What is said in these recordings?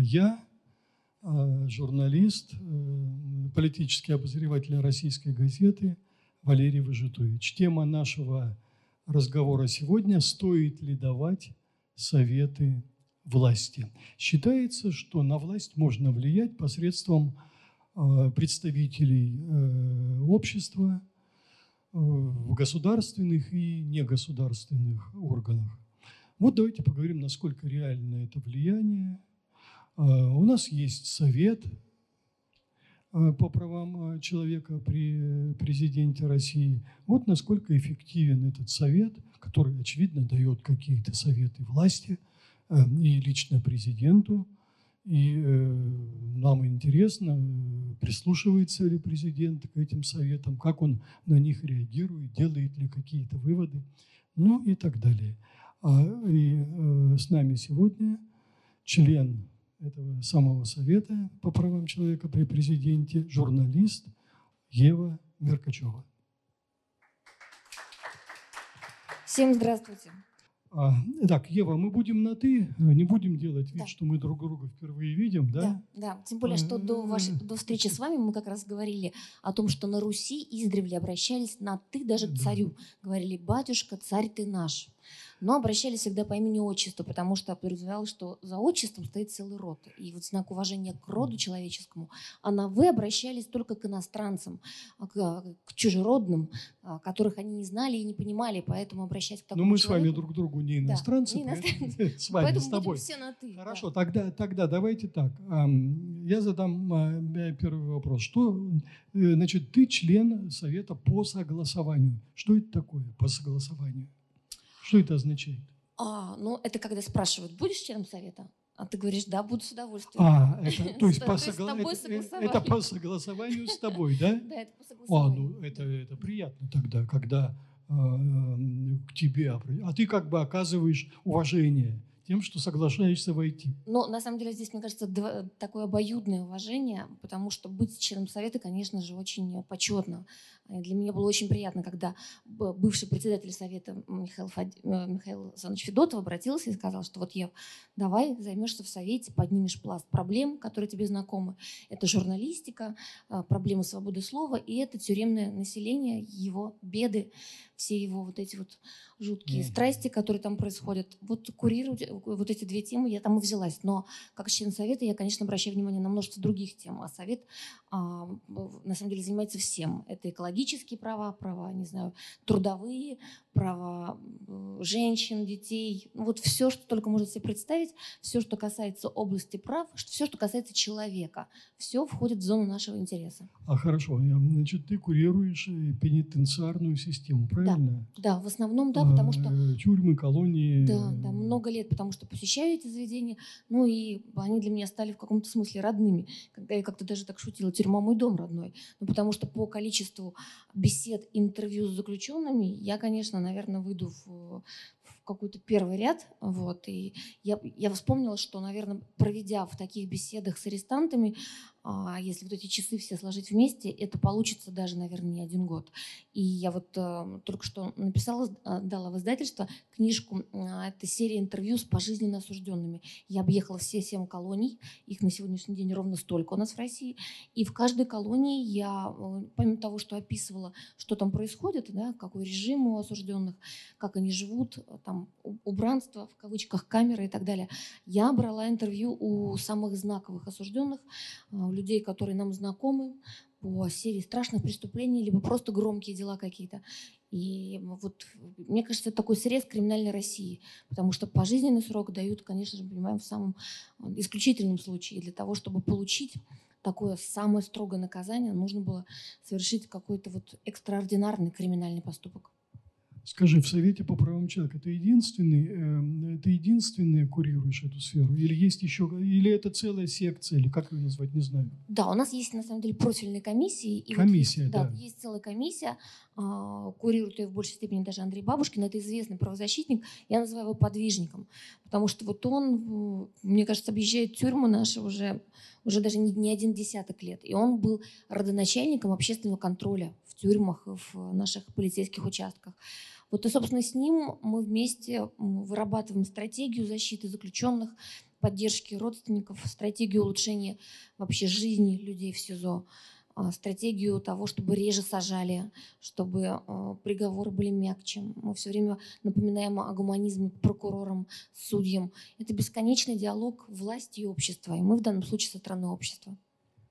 я, э, журналист, э, политический обозреватель российской газеты Валерий Выжитович. Тема нашего разговора сегодня – стоит ли давать советы власти. Считается, что на власть можно влиять посредством представителей общества в государственных и негосударственных органах. Вот давайте поговорим, насколько реально это влияние. А, у нас есть совет а, по правам а, человека при президенте России. Вот насколько эффективен этот совет, который, очевидно, дает какие-то советы власти и лично президенту. И э, нам интересно, прислушивается ли президент к этим советам, как он на них реагирует, делает ли какие-то выводы, ну и так далее. И э, с нами сегодня член этого самого совета по правам человека при президенте, журналист Ева Меркачева. Всем здравствуйте. А, так, Ева, мы будем на «ты», не будем делать вид, да. что мы друг друга впервые видим, да? Да, да. Тем более, что до, вашей, до встречи с вами мы как раз говорили о том, что на Руси издревле обращались на «ты» даже к царю. Да. Говорили «батюшка, царь ты наш» но обращались всегда по имени-отчеству, потому что подразумевалось, что за отчеством стоит целый род. И вот знак уважения к роду человеческому, а на «вы» обращались только к иностранцам, а к, к чужеродным, а, которых они не знали и не понимали, поэтому обращаясь к такому Но мы человеку... с вами друг другу не иностранцы, да, не иностранцы. с вами, поэтому с тобой. все на «ты». Хорошо, да. тогда, тогда давайте так. Я задам а, первый вопрос. Что, э, значит, ты член Совета по согласованию. Что это такое по согласованию? Что это означает? А, ну, это когда спрашивают, будешь членом совета? А ты говоришь, да, буду с удовольствием. А, это, то есть, по согла... это, это по согласованию с тобой, да? Да, это по согласованию. А, ну, это, это приятно тогда, когда э, к тебе... А ты как бы оказываешь уважение тем, что соглашаешься войти. Но на самом деле здесь, мне кажется, такое обоюдное уважение, потому что быть членом совета, конечно же, очень почетно. Для меня было очень приятно, когда бывший председатель совета Михаил, Фад... Э, Михаил Александрович Федотов обратился и сказал, что вот я давай займешься в совете, поднимешь пласт проблем, которые тебе знакомы. Это журналистика, э, проблемы свободы слова и это тюремное население, его беды, все его вот эти вот жуткие mm. страсти, которые там происходят. Вот курировать э, вот эти две темы я там и взялась. Но как член совета я, конечно, обращаю внимание на множество других тем. А совет а, на самом деле занимается всем. Это экологические права, права, не знаю, трудовые, права женщин, детей. Ну, вот все, что только можно себе представить, все, что касается области прав, все, что касается человека, все входит в зону нашего интереса. А хорошо, значит, ты курируешь э, пенитенциарную систему, правильно? Правильно? Да, да в основном да, потому что... Тюрьмы, колонии. Да, да, много лет, потому что посещаю эти заведения, ну и они для меня стали в каком-то смысле родными. Когда я как-то даже так шутила, тюрьма мой дом родной. Ну, потому что по количеству бесед, интервью с заключенными, я, конечно, наверное, выйду в, в какой-то первый ряд. Вот, и я, я вспомнила, что, наверное, проведя в таких беседах с арестантами, а если вот эти часы все сложить вместе, это получится даже, наверное, не один год. И я вот э, только что написала, э, дала в издательство книжку, э, это серия интервью с пожизненно осужденными. Я объехала все семь колоний, их на сегодняшний день ровно столько у нас в России. И в каждой колонии я, э, помимо того, что описывала, что там происходит, да, какой режим у осужденных, как они живут, там убранство, в кавычках, камеры и так далее, я брала интервью у самых знаковых осужденных, э, людей, которые нам знакомы по серии страшных преступлений, либо просто громкие дела какие-то. И вот мне кажется, это такой срез криминальной России, потому что пожизненный срок дают, конечно же, понимаем, в самом исключительном случае. для того, чтобы получить такое самое строгое наказание, нужно было совершить какой-то вот экстраординарный криминальный поступок. Скажи, в Совете по правам человека ты единственный, э, ты единственный курируешь эту сферу? Или есть еще, или это целая секция, или как ее назвать, не знаю? Да, у нас есть на самом деле профильные комиссии. И комиссия, вот, да. Да, есть целая комиссия, э, курирует ее в большей степени даже Андрей Бабушкин, это известный правозащитник, я называю его подвижником, потому что вот он, мне кажется, объезжает тюрьмы наши уже, уже даже не, не один десяток лет, и он был родоначальником общественного контроля в тюрьмах, в наших полицейских участках. Вот и, собственно, с ним мы вместе вырабатываем стратегию защиты заключенных поддержки родственников, стратегию улучшения вообще жизни людей в СИЗО, а, стратегию того, чтобы реже сажали, чтобы а, приговоры были мягче. Мы все время напоминаем о гуманизме прокурорам, судьям. Это бесконечный диалог власти и общества, и мы в данном случае со стороны общества.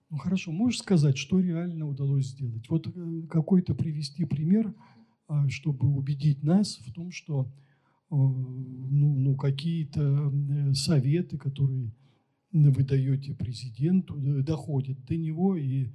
Ну хорошо, можешь сказать, что реально удалось сделать? Вот э, какой-то привести пример, чтобы убедить нас в том, что э, ну, ну, какие-то э, советы, которые вы даете президенту, доходят до него и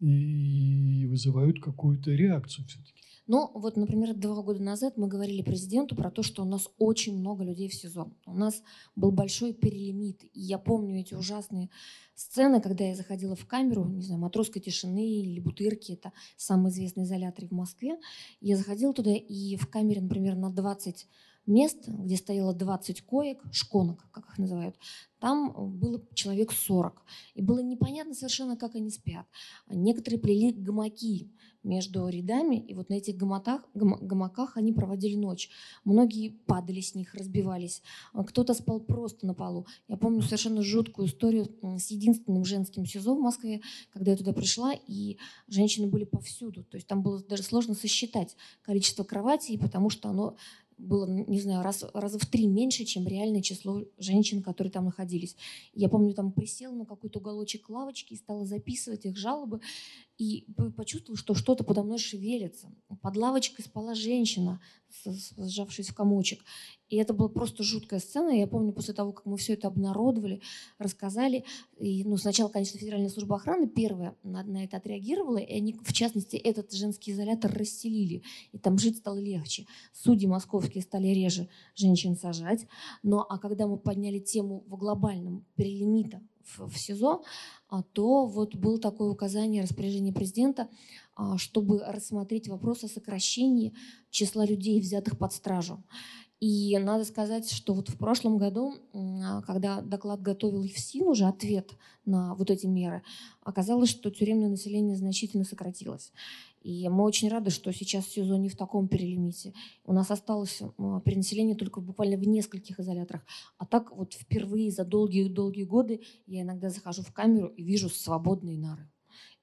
и вызывают какую-то реакцию все-таки. Ну, вот, например, два года назад мы говорили президенту про то, что у нас очень много людей в СИЗО. У нас был большой перелимит. И я помню эти ужасные сцены, когда я заходила в камеру, не знаю, «Матросской тишины» или «Бутырки», это самый известный изолятор в Москве. Я заходила туда, и в камере, например, на 20 мест, где стояло 20 коек, шконок, как их называют, там было человек 40. И было непонятно совершенно, как они спят. Некоторые плели гамаки между рядами, и вот на этих гамаках, гамаках они проводили ночь. Многие падали с них, разбивались. Кто-то спал просто на полу. Я помню совершенно жуткую историю с единственным женским СИЗО в Москве, когда я туда пришла, и женщины были повсюду. То есть там было даже сложно сосчитать количество кроватей, потому что оно было, не знаю, раз, раза в три меньше, чем реальное число женщин, которые там находились. Я помню, там присела на какой-то уголочек лавочки и стала записывать их жалобы, и почувствовала, что что-то подо мной шевелится. Под лавочкой спала женщина, сжавшись в комочек. И это была просто жуткая сцена. Я помню, после того, как мы все это обнародовали, рассказали, и, ну, сначала, конечно, Федеральная служба охраны первая на, на это отреагировала, и они, в частности, этот женский изолятор расселили, и там жить стало легче. Судьи московские стали реже женщин сажать. Но а когда мы подняли тему в глобальном перелимита в, в СИЗО, а, то вот было такое указание распоряжения президента, а, чтобы рассмотреть вопрос о сокращении числа людей, взятых под стражу. И надо сказать, что вот в прошлом году, а, когда доклад готовил ФСИН, уже ответ на вот эти меры, оказалось, что тюремное население значительно сократилось. И мы очень рады, что сейчас СИЗО не в таком перелимите. У нас осталось а, перенаселение только буквально в нескольких изоляторах. А так вот впервые за долгие-долгие годы я иногда захожу в камеру и вижу свободные нары.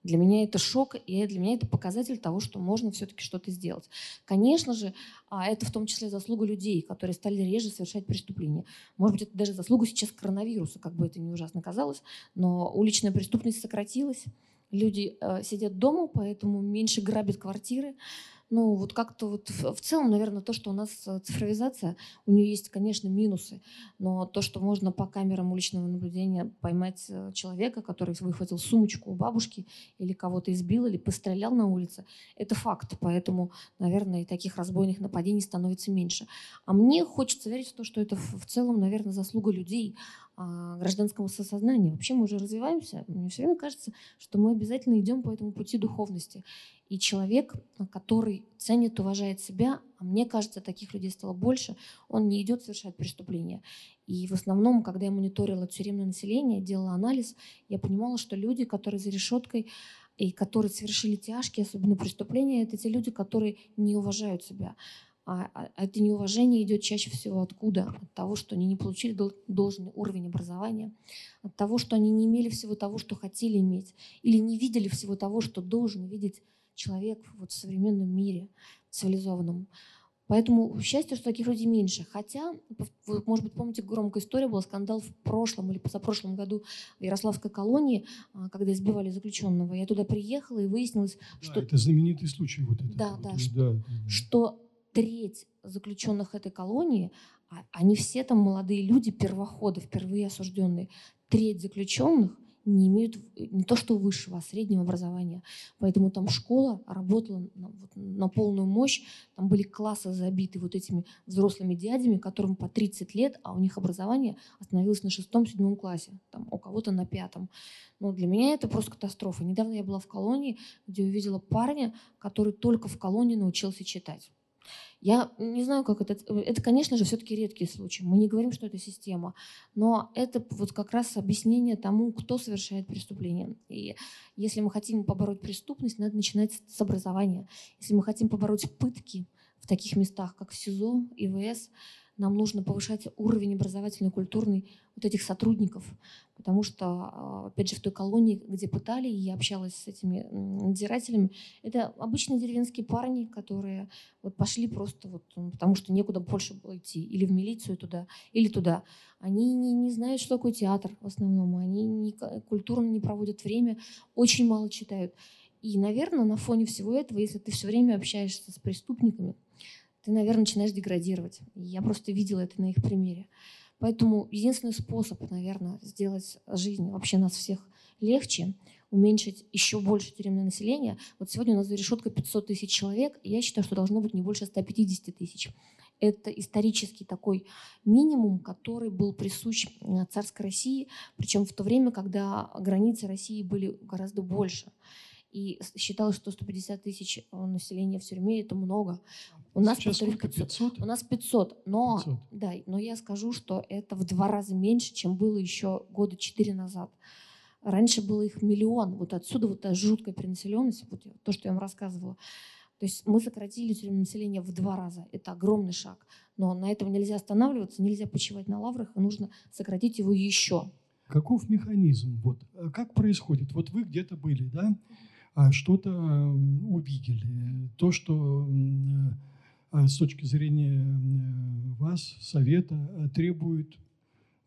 Для меня это шок, и для меня это показатель того, что можно все-таки что-то сделать. Конечно же, а это в том числе заслуга людей, которые стали реже совершать преступления. Может быть, это даже заслуга сейчас коронавируса, как бы это ни ужасно казалось, но уличная преступность сократилась, люди э, сидят дома, поэтому меньше грабят квартиры, ну, вот как-то вот в целом, наверное, то, что у нас э, цифровизация, у нее есть, конечно, минусы, но то, что можно по камерам уличного наблюдения поймать э, человека, который выхватил сумочку у бабушки или кого-то избил, или пострелял на улице, это факт. Поэтому, наверное, и таких разбойных нападений становится меньше. А мне хочется верить в то, что это в целом, наверное, заслуга людей, а, гражданского сознания. Вообще мы уже развиваемся. Мне все время кажется, что мы обязательно идем по этому пути духовности. И человек, который ценит, уважает себя, а мне кажется, таких людей стало больше, он не идет совершать преступления. И в основном, когда я мониторила тюремное население, делала анализ, я понимала, что люди, которые за решеткой и которые совершили тяжкие, особенно преступления, это те люди, которые не уважают себя. А, а это неуважение идет чаще всего откуда? От того, что они не получили должный уровень образования, от того, что они не имели всего того, что хотели иметь, или не видели всего того, что должен видеть человек вот в современном мире, цивилизованном. Поэтому счастье, что таких людей меньше. Хотя, вы, может быть, помните, громкая история была, скандал в прошлом или позапрошлом году в Ярославской колонии, а, когда избивали заключенного. Я туда приехала и выяснилось, да, что... это знаменитый случай вот этот. Да, вот, да, что, да. что треть заключенных этой колонии, а они все там молодые люди, первоходы, впервые осужденные, треть заключенных не имеют не то что высшего, а среднего образования. Поэтому там школа работала на, вот, на полную мощь. Там были классы забиты вот этими взрослыми дядями, которым по 30 лет, а у них образование остановилось на шестом-седьмом классе, там, у кого-то на пятом. Но для меня это просто катастрофа. Недавно я была в колонии, где увидела парня, который только в колонии научился читать. Я не знаю, как это... Это, конечно же, все-таки редкий случай. Мы не говорим, что это система. Но это вот как раз объяснение тому, кто совершает преступление. И если мы хотим побороть преступность, надо начинать с образования. Если мы хотим побороть пытки в таких местах, как СИЗО, ИВС, нам нужно повышать уровень образовательный, культурный вот этих сотрудников, потому что, а, опять же, в той колонии, где пытали, и я общалась с этими надзирателями, это обычные деревенские парни, которые вот пошли просто вот, потому что некуда больше было идти, или в милицию туда, или туда. Они не, не знают, что такое театр в основном, они не, культурно не проводят время, очень мало читают. И, наверное, на фоне всего этого, если ты все время общаешься с преступниками, ты, наверное, начинаешь деградировать. я просто видела это на их примере. Поэтому единственный способ, наверное, сделать жизнь вообще нас всех легче, уменьшить еще больше тюремное население. Вот сегодня у нас за решеткой 500 тысяч человек, я считаю, что должно быть не больше 150 тысяч. Это исторический такой минимум, который был присущ э, царской России, причем в то время, когда границы России были гораздо больше. И считалось, что 150 тысяч э, населения в тюрьме – это много. У нас, Сейчас сколько? 500? У нас 500. Но, 500. Да, но я скажу, что это в два раза меньше, чем было еще года четыре назад. Раньше было их миллион. Вот отсюда вот эта жуткая перенаселенность, вот то, что я вам рассказывала. То есть мы сократили тюремное население в два раза. Это огромный шаг. Но на этом нельзя останавливаться, нельзя почивать на лаврах, и нужно сократить его еще. Каков механизм? Вот, э, как происходит? Вот вы где-то были, да? А что-то увидели. То, что а с точки зрения вас, Совета, требует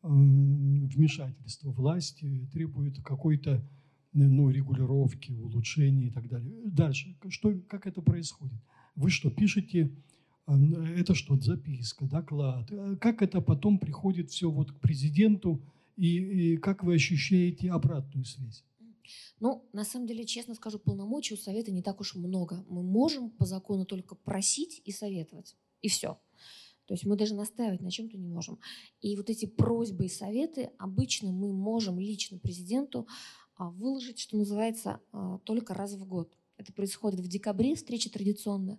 вмешательства власти, требует какой-то ну, регулировки, улучшения и так далее. Дальше, что, как это происходит? Вы что, пишете, это что, записка, доклад? Как это потом приходит все вот к президенту, и, и как вы ощущаете обратную связь? Ну, на самом деле, честно скажу, полномочий у совета не так уж много. Мы можем по закону только просить и советовать. И все. То есть мы даже настаивать на чем-то не можем. И вот эти просьбы и советы обычно мы можем лично президенту а, выложить, что называется, а, только раз в год. Это происходит в декабре, встреча традиционная.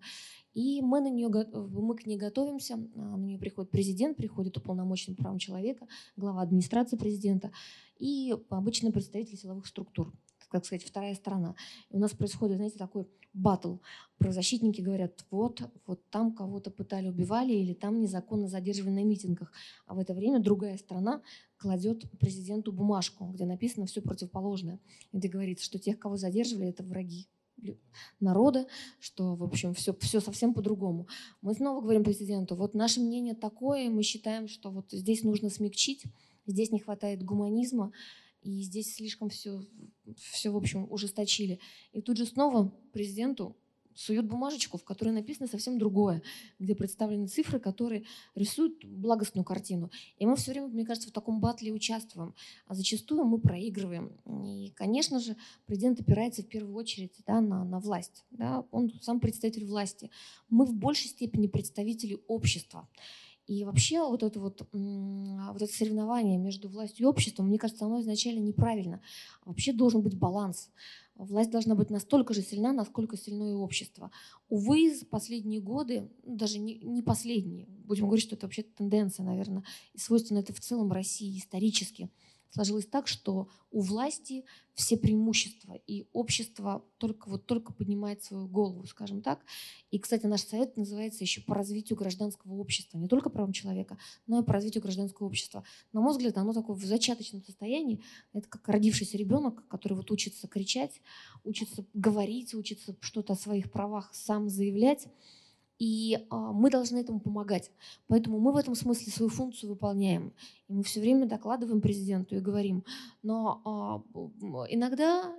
И мы, на нее, мы к ней готовимся. А, на нее приходит президент, приходит уполномоченный правам человека, глава администрации президента и обычно представители силовых структур как сказать, вторая сторона. И у нас происходит, знаете, такой батл. Правозащитники говорят, вот, вот там кого-то пытали, убивали, или там незаконно задерживали на митингах. А в это время другая сторона кладет президенту бумажку, где написано все противоположное. Где говорится, что тех, кого задерживали, это враги народа, что, в общем, все, все совсем по-другому. Мы снова говорим президенту, вот наше мнение такое, мы считаем, что вот здесь нужно смягчить, здесь не хватает гуманизма, и здесь слишком все, все, в общем, ужесточили. И тут же снова президенту суют бумажечку, в которой написано совсем другое, где представлены цифры, которые рисуют благостную картину. И мы все время, мне кажется, в таком батле участвуем. А зачастую мы проигрываем. И, конечно же, президент опирается в первую очередь да, на, на власть. Да? Он сам представитель власти. Мы в большей степени представители общества. И вообще вот это вот, вот это соревнование между властью и обществом, мне кажется, оно изначально неправильно. Вообще должен быть баланс. Власть должна быть настолько же сильна, насколько сильно и общество. Увы, за последние годы, ну, даже не, последние, будем говорить, что это вообще тенденция, наверное, и свойственно это в целом России исторически – сложилось так, что у власти все преимущества, и общество только, вот, только поднимает свою голову, скажем так. И, кстати, наш совет называется еще по развитию гражданского общества, не только правам человека, но и по развитию гражданского общества. На мой взгляд, оно такое в зачаточном состоянии. Это как родившийся ребенок, который вот учится кричать, учится говорить, учится что-то о своих правах сам заявлять. И а, мы должны этому помогать. Поэтому мы в этом смысле свою функцию выполняем. И мы все время докладываем президенту и говорим. Но а, иногда,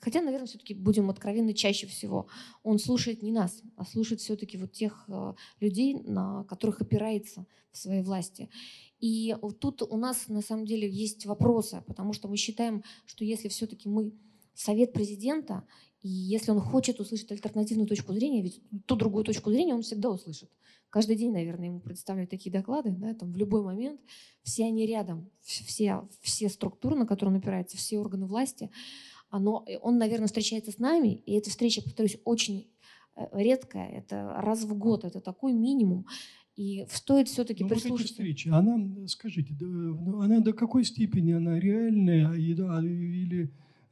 хотя, наверное, все-таки будем откровенны чаще всего, он слушает не нас, а слушает все-таки вот тех а, людей, на которых опирается в своей власти. И тут у нас на самом деле есть вопросы, потому что мы считаем, что если все-таки мы совет президента, и если он хочет услышать альтернативную точку зрения, ведь ту другую точку зрения он всегда услышит. Каждый день, наверное, ему представляют такие доклады, да, там в любой момент, все они рядом, все, все структуры, на которые он опирается, все органы власти, оно, он, наверное, встречается с нами, и эта встреча, повторюсь, очень э, редкая, это раз в год, это такой минимум. И стоит все-таки Но прислушаться. Вот эти встречи, она, скажите, ну, она до какой степени она реальная или А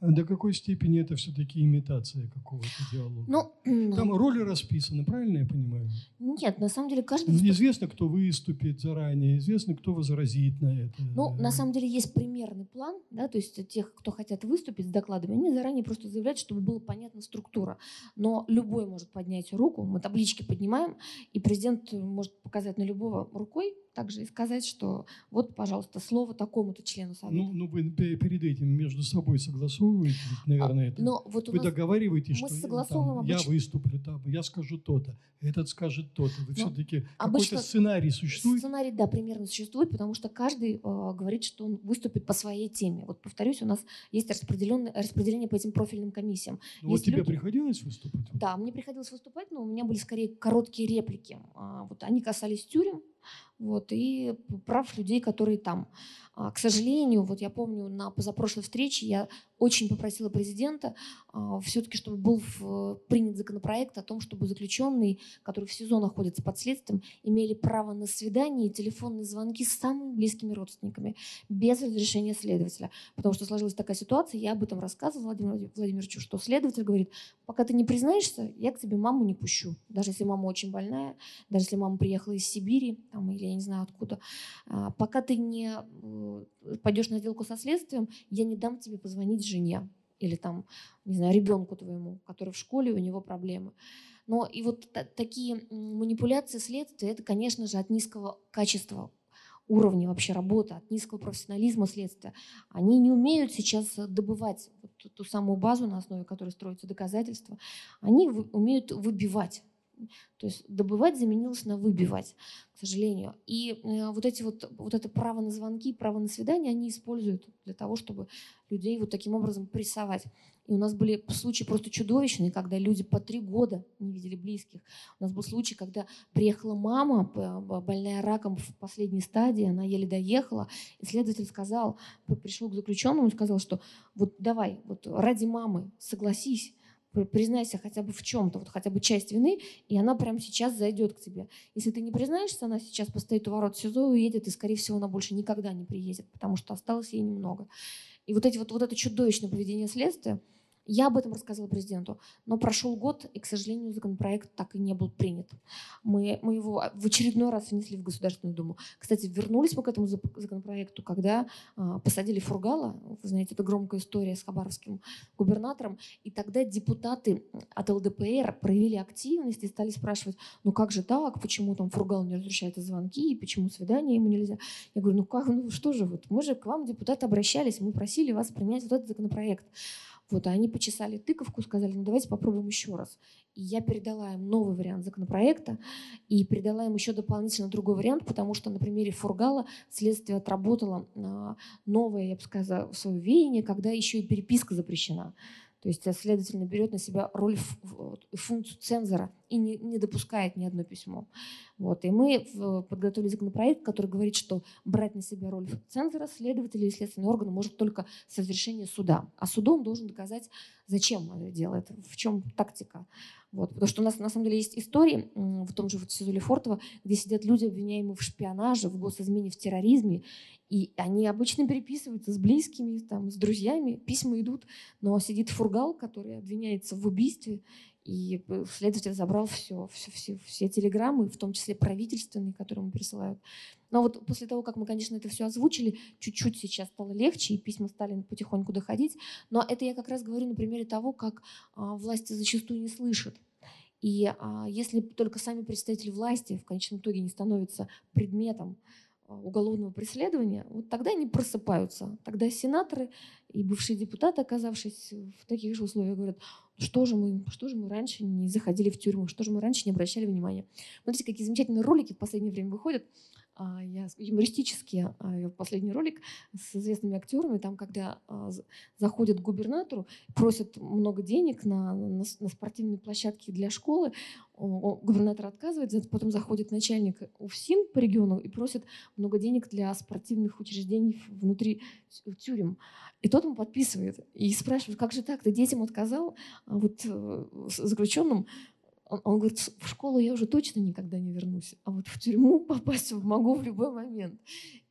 до какой степени это все-таки имитация какого-то диалога? Ну, Там роли расписаны, правильно я понимаю? Нет, на самом деле каждый... Известно, кто выступит заранее, известно, кто возразит на это. Ну, на самом деле есть примерный план, да, то есть тех, кто хотят выступить с докладами, они заранее просто заявляют, чтобы была понятна структура. Но любой может поднять руку, мы таблички поднимаем, и президент может показать на любого рукой, также и сказать, что вот, пожалуйста, слово такому-то члену совета. Ну, ну вы перед этим между собой согласовываете, наверное, это. Но вот вы нас... договариваетесь, мы что согласовываем там, обыч... я выступлю, там, я скажу то-то, этот скажет то-то. Вы все-таки обычно какой-то сценарий существует? Сценарий, да, примерно существует, потому что каждый э, говорит, что он выступит по своей теме. Вот повторюсь, у нас есть распределенное распределение по этим профильным комиссиям. Ну, вот тебе люди... приходилось выступать? Да, мне приходилось выступать, но у меня были скорее короткие реплики. А, вот они касались тюрем, вот, и прав людей, которые там. А, к сожалению, вот я помню на позапрошлой встрече я очень попросила президента а, все-таки, чтобы был принят законопроект о том, чтобы заключенные, которые в СИЗО находятся под следствием, имели право на свидание и телефонные звонки с самыми близкими родственниками без разрешения следователя. Потому что сложилась такая ситуация, я об этом рассказывала Владимиру Владимировичу, что следователь говорит, пока ты не признаешься, я к тебе маму не пущу. Даже если мама очень больная, даже если мама приехала из Сибири там, или я не знаю откуда. А, пока ты не пойдешь на сделку со следствием, я не дам тебе позвонить жене или там, не знаю, ребенку твоему, который в школе, у него проблемы. Но и вот такие манипуляции следствия, это, конечно же, от низкого качества уровня вообще работы, от низкого профессионализма следствия. Они не умеют сейчас добывать вот ту самую базу, на основе которой строятся доказательства. Они умеют выбивать то есть добывать заменилось на выбивать, к сожалению. И э, вот, эти вот, вот это право на звонки, право на свидание они используют для того, чтобы людей вот таким образом прессовать. И у нас были случаи просто чудовищные, когда люди по три года не видели близких. У нас был случай, когда приехала мама, больная раком в последней стадии, она еле доехала, и следователь сказал, пришел к заключенному и сказал, что вот давай, вот ради мамы согласись, признайся хотя бы в чем-то, вот хотя бы часть вины, и она прямо сейчас зайдет к тебе. Если ты не признаешься, она сейчас постоит у ворот СИЗО, уедет, и, скорее всего, она больше никогда не приедет, потому что осталось ей немного. И вот, эти, вот, вот это чудовищное поведение следствия – я об этом рассказывала президенту, но прошел год, и, к сожалению, законопроект так и не был принят. Мы, мы его в очередной раз внесли в Государственную Думу. Кстати, вернулись мы к этому законопроекту, когда а, посадили Фургала, вы знаете, это громкая история с хабаровским губернатором, и тогда депутаты от ЛДПР проявили активность и стали спрашивать, ну как же так, почему там Фургал не разрешает звонки, почему свидания ему нельзя. Я говорю, ну как, ну что же, вот мы же к вам, депутаты, обращались, мы просили вас принять вот этот законопроект. Вот, а они почесали тыковку, сказали, ну давайте попробуем еще раз. И я передала им новый вариант законопроекта и передала им еще дополнительно другой вариант, потому что на примере Фургала следствие отработало а, новое, я бы сказала, свое веяние, когда еще и переписка запрещена. То есть, следовательно, берет на себя роль функцию цензора и не, не допускает ни одно письмо. Вот. И мы подготовили законопроект, который говорит, что брать на себя роль цензора следователя и следственный орган может только с разрешения суда. А судом должен доказать, зачем он это делает, в чем тактика. Вот. Потому что у нас на самом деле есть истории в том же вот СИЗО Лефортово, где сидят люди, обвиняемые в шпионаже, в госизмене, в терроризме, и они обычно переписываются с близкими, там, с друзьями, письма идут, но сидит фургал, который обвиняется в убийстве, и э, следователь забрал все, все, все, все телеграммы, в том числе правительственные, которые ему присылают. Но вот после того, как мы, конечно, это все озвучили, чуть-чуть сейчас стало легче, и письма стали потихоньку доходить. Но это я как раз говорю на примере того, как а, власти зачастую не слышат. И а, если только сами представители власти в конечном итоге не становятся предметом уголовного преследования, вот тогда они просыпаются. Тогда сенаторы и бывшие депутаты, оказавшись в таких же условиях, говорят, что же мы, что же мы раньше не заходили в тюрьму, что же мы раньше не обращали внимания. Смотрите, какие замечательные ролики в последнее время выходят. А, я юмористический а, последний ролик с известными актерами, там, когда а, заходят к губернатору, просят много денег на, на, на спортивные площадки для школы, губернатор отказывается, потом заходит начальник УФСИН по региону и просит много денег для спортивных учреждений внутри тюрем. И тот ему подписывает и спрашивает, как же так, ты детям отказал, а вот э, заключенным он, он говорит, в школу я уже точно никогда не вернусь, а вот в тюрьму попасть могу в любой момент.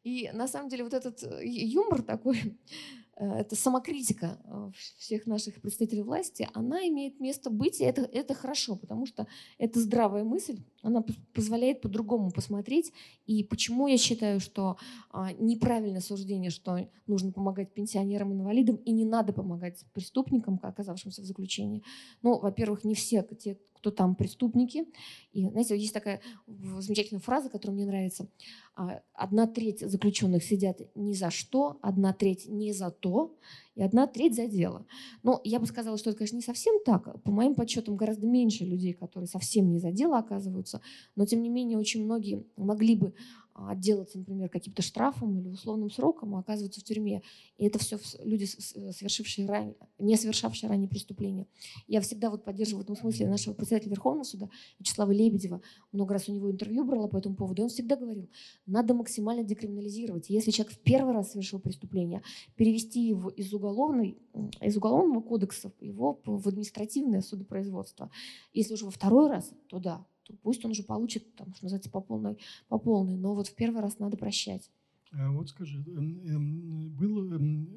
И на самом деле вот этот э, юмор такой, э, эта самокритика э, всех наших представителей власти, она имеет место быть, и это, это хорошо, потому что это здравая мысль, она позволяет по-другому посмотреть. И почему я считаю, что а, неправильное суждение, что нужно помогать пенсионерам, инвалидам, и не надо помогать преступникам, оказавшимся в заключении. Ну, во-первых, не все те, кто там преступники. И, знаете, есть такая замечательная фраза, которая мне нравится. А, одна треть заключенных сидят ни за что, одна треть не за то, и одна треть за дело. Но я бы сказала, что это, конечно, не совсем так. По моим подсчетам, гораздо меньше людей, которые совсем не за дело оказываются. Но, тем не менее, очень многие могли бы отделаться, например, каким-то штрафом или условным сроком, а оказываются в тюрьме. И это все люди, совершившие ранее, не совершавшие ранее преступления. Я всегда вот поддерживаю в этом смысле нашего председателя Верховного суда Вячеслава Лебедева. Много раз у него интервью брала по этому поводу. И он всегда говорил, надо максимально декриминализировать. Если человек в первый раз совершил преступление, перевести его из, уголовной, из уголовного кодекса его в административное судопроизводство. Если уже во второй раз, то да, то пусть он уже получит, там, что называется, по полной, по полной. Но вот в первый раз надо прощать. А вот скажи, эм, эм, был, эм,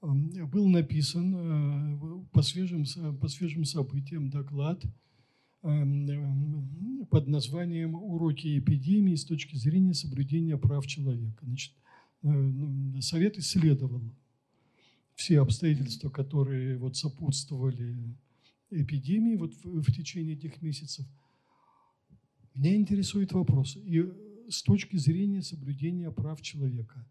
был написан э, по свежим, по свежим событиям доклад под названием «Уроки эпидемии с точки зрения соблюдения прав человека». Значит, э, ну, Совет исследовал все обстоятельства, которые вот сопутствовали эпидемии вот в, в течение этих месяцев. Меня интересует вопрос. И с точки зрения соблюдения прав человека,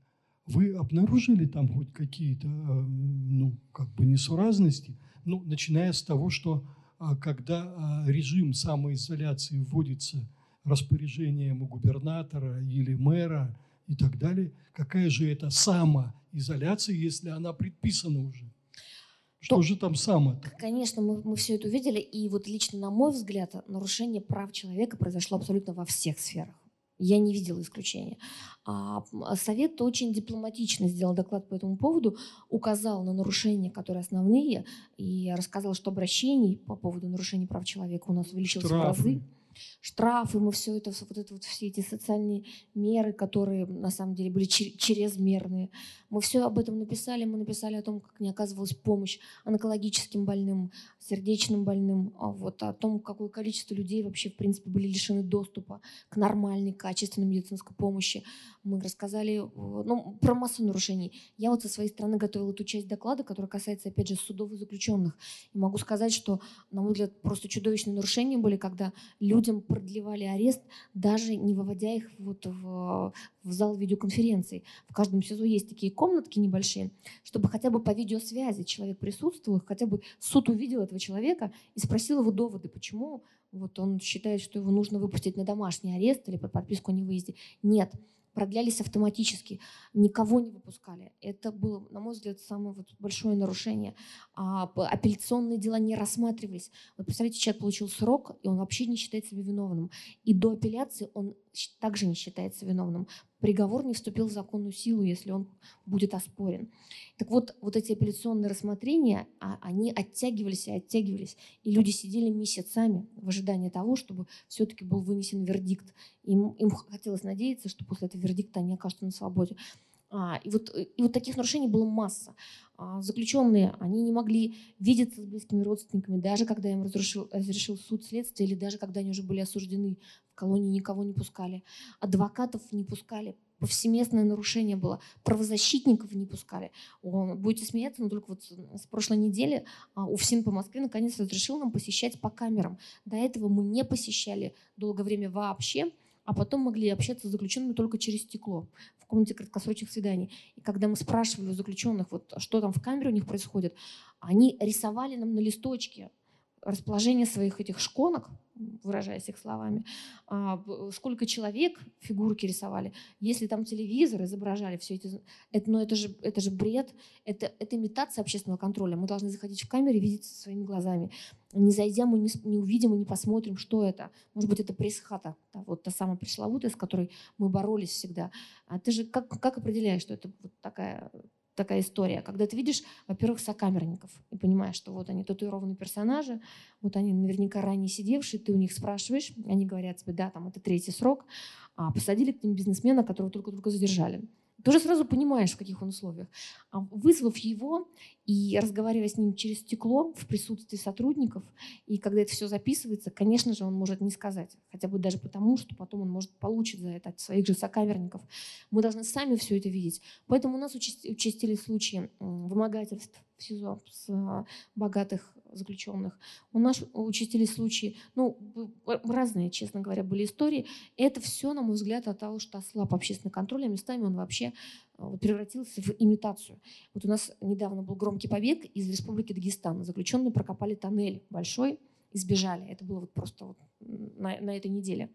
вы обнаружили там хоть какие-то, э, ну, как бы несуразности? Ну, начиная с того, что а, когда а, режим самоизоляции вводится распоряжением губернатора или мэра и так далее, какая же это самоизоляция, если она предписана уже? Что же там самое? -то? Конечно, мы, мы все это увидели, и вот лично на мой взгляд, нарушение прав человека произошло абсолютно во всех сферах. Я не видела исключения. А Совет очень дипломатично сделал доклад по этому поводу, указал на нарушения, которые основные, и рассказал, что обращений по поводу нарушений прав человека у нас увеличилось Штрафы. в разы штрафы, мы все это, вот это вот все эти социальные меры, которые на самом деле были чрезмерные. Мы все об этом написали, мы написали о том, как не оказывалась помощь онкологическим больным, сердечным больным, а вот о том, какое количество людей вообще, в принципе, были лишены доступа к нормальной, качественной медицинской помощи. Мы рассказали ну, про массу нарушений. Я вот со своей стороны готовила ту часть доклада, которая касается, опять же, судов и заключенных. И могу сказать, что, на мой взгляд, просто чудовищные нарушения были, когда людям продлевали арест, даже не выводя их вот в, в зал видеоконференций. В каждом СИЗО есть такие комнатки небольшие, чтобы хотя бы по видеосвязи человек присутствовал, хотя бы суд увидел этого человека и спросил его доводы, почему вот он считает, что его нужно выпустить на домашний арест или под подписку о невыезде. Нет продлялись автоматически, никого не выпускали. Это было, на мой взгляд, самое вот большое нарушение. А, апелляционные дела не рассматривались. Вот представляете, человек получил срок, и он вообще не считает себя виновным. И до апелляции он также не считается виновным. Приговор не вступил в законную силу, если он будет оспорен. Так вот, вот эти апелляционные рассмотрения, а, они оттягивались и оттягивались. И люди сидели месяцами в ожидании того, чтобы все-таки был вынесен вердикт. Им, им хотелось надеяться, что после этого вердикта они окажутся на свободе. А, и, вот, и вот таких нарушений было масса. А, заключенные, они не могли видеться с близкими родственниками, даже когда им разрешил, разрешил суд следствия, или даже когда они уже были осуждены. В колонии никого не пускали. Адвокатов не пускали. Повсеместное нарушение было. Правозащитников не пускали. Будете смеяться, но только вот с прошлой недели а, УФСИН по Москве наконец разрешил нам посещать по камерам. До этого мы не посещали долгое время вообще а потом могли общаться с заключенными только через стекло в комнате краткосрочных свиданий. И когда мы спрашивали у заключенных, вот, что там в камере у них происходит, они рисовали нам на листочке расположение своих этих шконок, выражаясь их словами, а, сколько человек фигурки рисовали, если там телевизор изображали все эти... Это, но это же, это же бред, это, это имитация общественного контроля. Мы должны заходить в камеру и видеть своими глазами. Не зайдя, мы не, не увидим и не посмотрим, что это. Может быть, это пресс-хата, да, вот та самая пресловутая, с которой мы боролись всегда. А ты же как, как определяешь, что это вот такая такая история, когда ты видишь, во-первых, сокамерников и понимаешь, что вот они татуированные персонажи, вот они наверняка ранее сидевшие, ты у них спрашиваешь, они говорят тебе, да, там это третий срок, а посадили к ним бизнесмена, которого только-только задержали. ты уже сразу понимаешь, в каких он условиях. А вызвав его и разговаривая с ним через стекло в присутствии сотрудников, и когда это все записывается, конечно же, он может не сказать. Хотя бы даже потому, что потом он может получить за это от своих же сокамерников. Мы должны сами все это видеть. Поэтому у нас участились случаи вымогательств в СИЗО с а, богатых заключенных. У нас участились случаи, ну, разные, честно говоря, были истории. Это все, на мой взгляд, от того, что ослаб общественный контроль, а местами он вообще э, превратился в имитацию. Вот у нас недавно был громкий побег из Республики Дагестан. Заключенные прокопали тоннель большой и сбежали. Это было вот просто вот на, на этой неделе.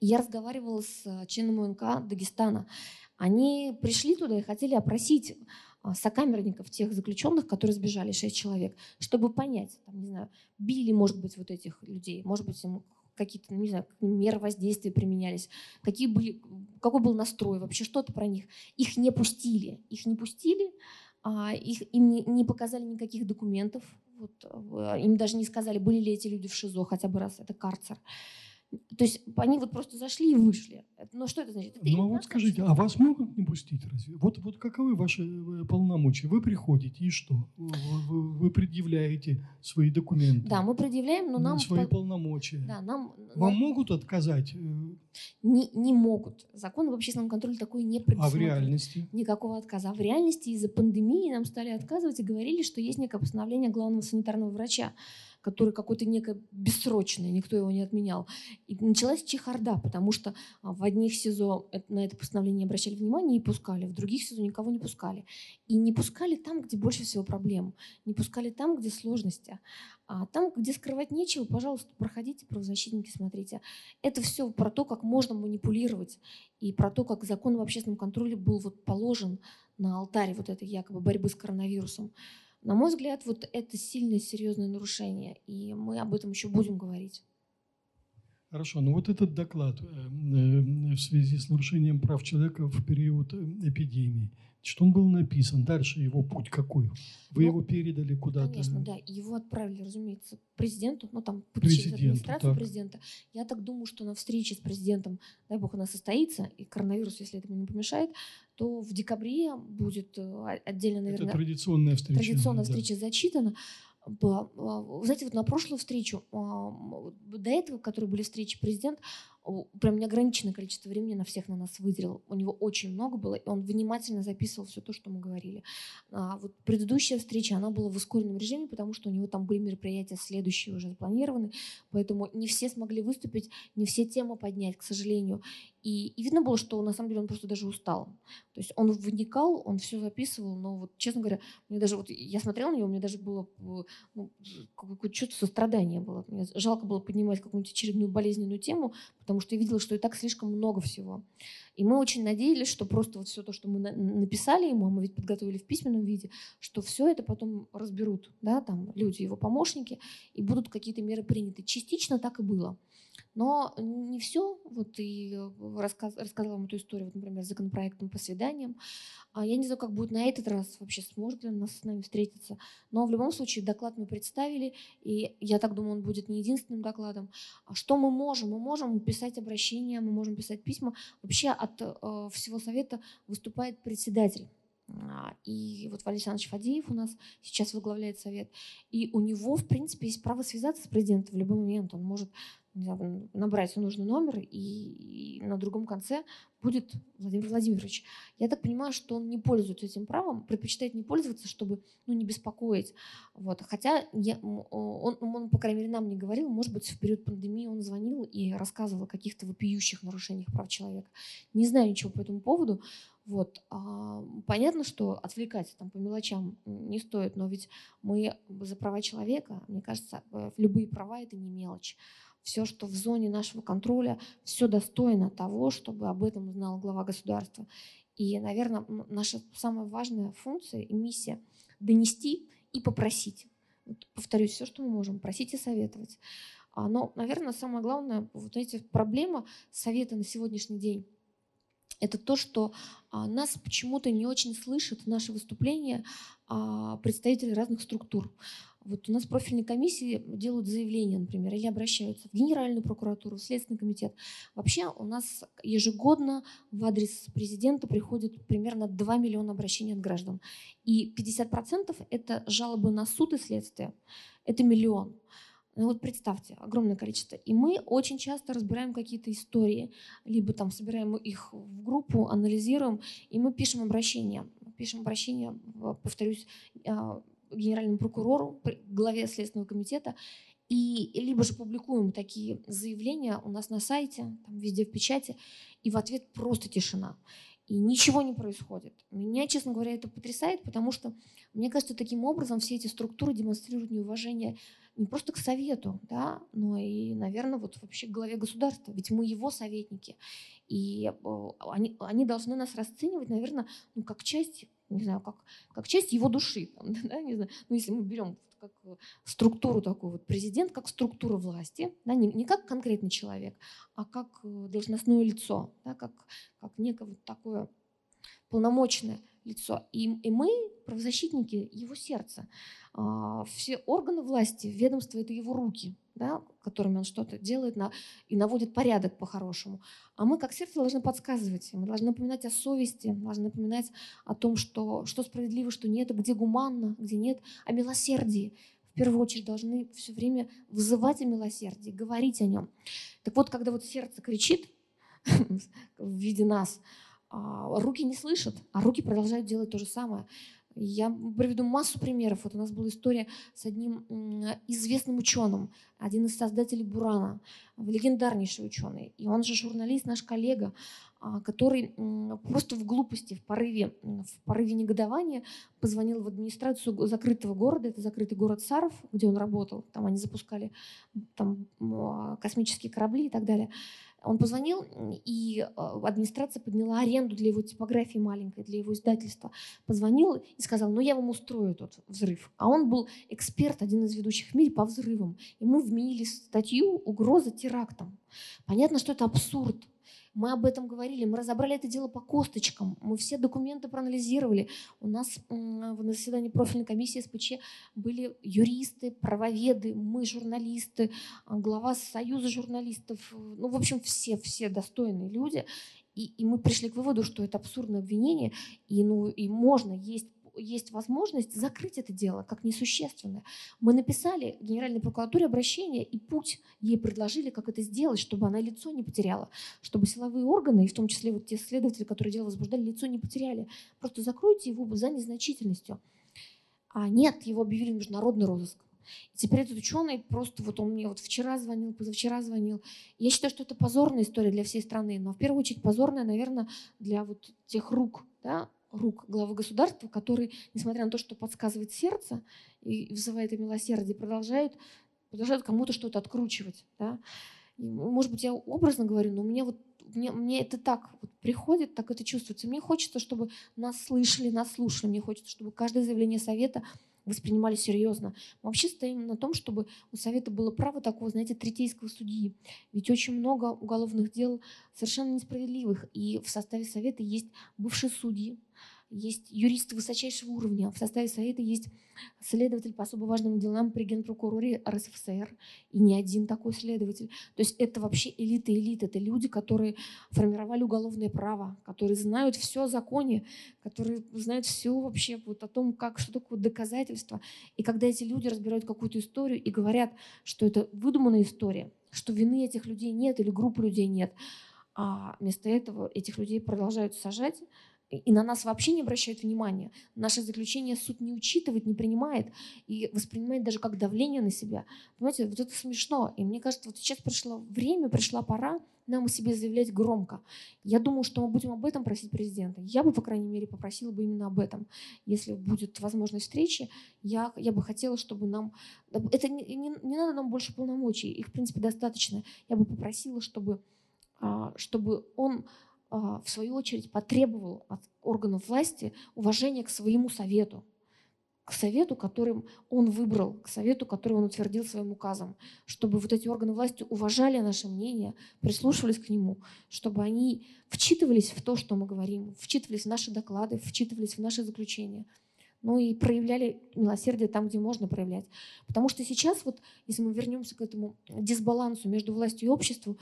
И я разговаривала с членом УНК Дагестана. Они пришли туда и хотели опросить а, сокамерников, тех заключенных, которые сбежали, шесть человек, чтобы понять, там, не знаю, били, может быть, вот этих людей, может быть, им какие-то, не знаю, меры воздействия применялись, какие были, какой был настрой, вообще что-то про них. Их не пустили, их не пустили, а, их, им не, не показали никаких документов, вот, им даже не сказали, были ли эти люди в ШИЗО хотя бы раз, это карцер. То есть они вот просто зашли и вышли. Но что это значит? Это ну а вот скажите, а вас могут не пустить разве? Вот, вот каковы ваши э, полномочия? Вы приходите и что? Вы, вы, предъявляете свои документы? Да, мы предъявляем, но нам... Свои полномочия? Да, нам... Вам нам... могут отказать? Э? Не, не могут. Закон об общественном контроле такой не предусмотрен. А в реальности? Никакого отказа. А в реальности из-за пандемии нам стали отказывать и говорили, что есть некое постановление главного санитарного врача, который какой-то некое бессрочное, никто его не отменял. И началась чехарда, потому что а, в одних СИЗО на это постановление обращали внимание и пускали, в других СИЗО никого не пускали. И не пускали там, где больше всего проблем, не пускали там, где сложности. А там, где скрывать нечего, пожалуйста, проходите, правозащитники, смотрите. Это все про то, как можно манипулировать, и про то, как закон об общественном контроле был вот положен на алтаре вот этой якобы борьбы с коронавирусом. На мой взгляд, вот это сильное, серьезное нарушение, и мы об этом еще будем говорить. Хорошо, ну вот этот доклад э, э, в связи с нарушением прав человека в период э, эпидемии – что он был написан. Дальше его путь какой? Вы ну, его передали куда-то? Конечно, да. Его отправили, разумеется, президенту, ну там путь через администрацию так. президента. Я так думаю, что на встрече с президентом, дай бог, она состоится, и коронавирус, если этому не помешает, то в декабре будет отдельно, наверное... Это традиционная встреча. Традиционная да. встреча зачитана. Вы знаете, вот на прошлую встречу, до этого, которые были встречи президент, прям неограниченное количество времени на всех на нас выделил. У него очень много было, и он внимательно записывал все то, что мы говорили. А вот предыдущая встреча, она была в ускоренном режиме, потому что у него там были мероприятия следующие уже запланированы, поэтому не все смогли выступить, не все темы поднять, к сожалению. И, и видно было, что на самом деле он просто даже устал. То есть он вникал, он все записывал, но вот, честно говоря, мне даже вот я смотрела на него, мне даже было ну, какое-то чувство сострадания было. Мне жалко было поднимать какую-нибудь очередную болезненную тему, потому что я видела, что и так слишком много всего. И мы очень надеялись, что просто вот все то, что мы написали ему, а мы ведь подготовили в письменном виде, что все это потом разберут, да, там люди, его помощники, и будут какие-то меры приняты. Частично так и было. Но не все. Вот и э, рассказ, рассказала вам эту историю, вот, например, с законопроектом по свиданиям. А я не знаю, как будет на этот раз, вообще сможет ли он нас с нами встретиться. Но в любом случае доклад мы представили, и я так думаю, он будет не единственным докладом. А что мы можем? Мы можем писать обращения, мы можем писать письма. Вообще от э, всего совета выступает председатель а, и вот Валерий Александрович Фадеев у нас сейчас возглавляет совет. И у него, в принципе, есть право связаться с президентом в любой момент. Он может знаю, набрать нужный номер, и, и на другом конце будет Владимир Владимирович. Я так понимаю, что он не пользуется этим правом, предпочитает не пользоваться, чтобы ну, не беспокоить. Вот. Хотя я, он, он, по крайней мере, нам не говорил, может быть, в период пандемии он звонил и рассказывал о каких-то вопиющих нарушениях прав человека. Не знаю ничего по этому поводу. Вот. А, понятно, что отвлекать там по мелочам не стоит, но ведь мы за права человека, мне кажется, э, любые права это не мелочь все, что в зоне нашего контроля, все достойно того, чтобы об этом знал глава государства. И, наверное, наша самая важная функция и миссия – донести и попросить. Вот, повторюсь, все, что мы можем, просить и советовать. А, но, наверное, самое главное, вот эти проблема совета на сегодняшний день – это то, что а, нас почему-то не очень слышат наши выступления а, представители разных структур. Вот у нас профильные комиссии делают заявления, например, или обращаются в Генеральную прокуратуру, в Следственный комитет. Вообще у нас ежегодно в адрес президента приходит примерно 2 миллиона обращений от граждан. И 50% это жалобы на суд и следствие. Это миллион. Ну вот представьте, огромное количество. И мы очень часто разбираем какие-то истории, либо там собираем их в группу, анализируем, и мы пишем обращения. Пишем обращения, повторюсь, а, генеральному прокурору, главе Следственного комитета, и либо же публикуем такие заявления у нас на сайте, там везде в печати, и в ответ просто тишина. И ничего не происходит. Меня, честно говоря, это потрясает, потому что, мне кажется, таким образом все эти структуры демонстрируют неуважение не просто к совету, да, но и, наверное, вот вообще к главе государства. Ведь мы его советники. И э, они, они должны нас расценивать, наверное, ну, как часть, не знаю, как, как часть его души. Там, да, не знаю. Ну, если мы берем как э, структуру такую, вот президент как структура власти, да, не, не как конкретный человек, а как э, должностное лицо, да, как, как некое вот такое полномочное лицо. И, и мы, правозащитники, его сердца. А, все органы власти, ведомства – это его руки, да, которыми он что-то делает на, и наводит порядок по-хорошему. А мы, как сердце, должны подсказывать. Мы должны напоминать о совести, должны напоминать о том, что, что справедливо, что нет, где гуманно, где нет, о милосердии. В первую очередь должны все время вызывать о милосердии, говорить о нем. Так вот, когда вот сердце кричит в виде нас – а, руки не слышат, а руки продолжают делать то же самое. Я приведу массу примеров. Вот у нас была история с одним известным ученым, один из создателей Бурана, легендарнейший ученый. И он же журналист, наш коллега, а, который просто в глупости, в порыве, в порыве негодования позвонил в администрацию закрытого города, это закрытый город Саров, где он работал, там они запускали там, а, космические корабли и так далее. Он позвонил, и а, администрация подняла аренду для его типографии маленькой, для его издательства. Позвонил и сказал, ну я вам устрою тот взрыв. А он был эксперт, один из ведущих в мире по взрывам. Ему вменили статью «Угроза терактом». Понятно, что это абсурд. Мы об этом говорили, мы разобрали это дело по косточкам, мы все документы проанализировали. У нас на заседании профильной комиссии СПЧ были юристы, правоведы, мы журналисты, а, глава Союза журналистов, ну, в общем, все, все достойные люди. И, и мы пришли к выводу, что это абсурдное обвинение, и, ну, и можно есть есть возможность закрыть это дело как несущественное. Мы написали Генеральной прокуратуре обращение, и путь ей предложили, как это сделать, чтобы она лицо не потеряла, чтобы силовые органы, и в том числе вот те следователи, которые дело возбуждали, лицо не потеряли. Просто закройте его за незначительностью. А нет, его объявили международный розыск. И теперь этот ученый просто, вот он мне вот вчера звонил, позавчера звонил. Я считаю, что это позорная история для всей страны, но в первую очередь позорная, наверное, для вот тех рук, да, рук главы государства, который, несмотря на то, что подсказывает сердце и вызывает это милосердие, продолжают, продолжают кому-то что-то откручивать. Да? И, может быть, я образно говорю, но мне, вот, мне, мне это так вот приходит, так это чувствуется. Мне хочется, чтобы нас слышали, нас слушали. Мне хочется, чтобы каждое заявление совета воспринимали серьезно. Мы вообще стоим на том, чтобы у Совета было право такого, знаете, третейского судьи. Ведь очень много уголовных дел совершенно несправедливых. И в составе Совета есть бывшие судьи, есть юристы высочайшего уровня. В составе Совета есть следователь по особо важным делам при генпрокуроре РСФСР. И не один такой следователь. То есть это вообще элита элит. Это люди, которые формировали уголовное право, которые знают все о законе, которые знают все вообще вот о том, как, что такое доказательство. И когда эти люди разбирают какую-то историю и говорят, что это выдуманная история, что вины этих людей нет или группы людей нет, а вместо этого этих людей продолжают сажать, и на нас вообще не обращают внимания. Наше заключение суд не учитывает, не принимает и воспринимает даже как давление на себя. Понимаете, вот это смешно. И мне кажется, вот сейчас пришло время, пришла пора нам о себе заявлять громко. Я думаю, что мы будем об этом просить президента. Я бы, по крайней мере, попросила бы именно об этом. Если будет возможность встречи, я, я бы хотела, чтобы нам... Это не, не, не надо нам больше полномочий, их, в принципе, достаточно. Я бы попросила, чтобы, а, чтобы он в свою очередь, потребовал от органов власти уважения к своему совету, к совету, которым он выбрал, к совету, который он утвердил своим указом, чтобы вот эти органы власти уважали наше мнение, прислушивались к нему, чтобы они вчитывались в то, что мы говорим, вчитывались в наши доклады, вчитывались в наши заключения. Ну и проявляли милосердие там, где можно проявлять. Потому что сейчас, вот, если мы вернемся к этому дисбалансу между властью и обществом,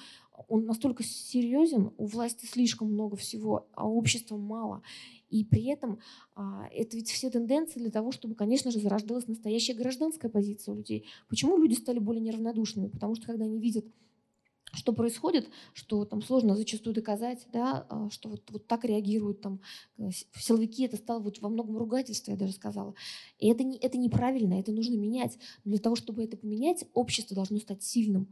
он настолько серьезен, у власти слишком много всего, а у общества мало. И при этом а, это ведь все тенденции для того, чтобы, конечно же, зарождалась настоящая гражданская позиция у людей. Почему люди стали более неравнодушными? Потому что когда они видят что происходит, что там сложно зачастую доказать, да, а, что вот, вот так реагируют там э, силовики, это стало вот во многом ругательство, я даже сказала. И это, не, это неправильно, это нужно менять. Но для того, чтобы это поменять, общество должно стать сильным.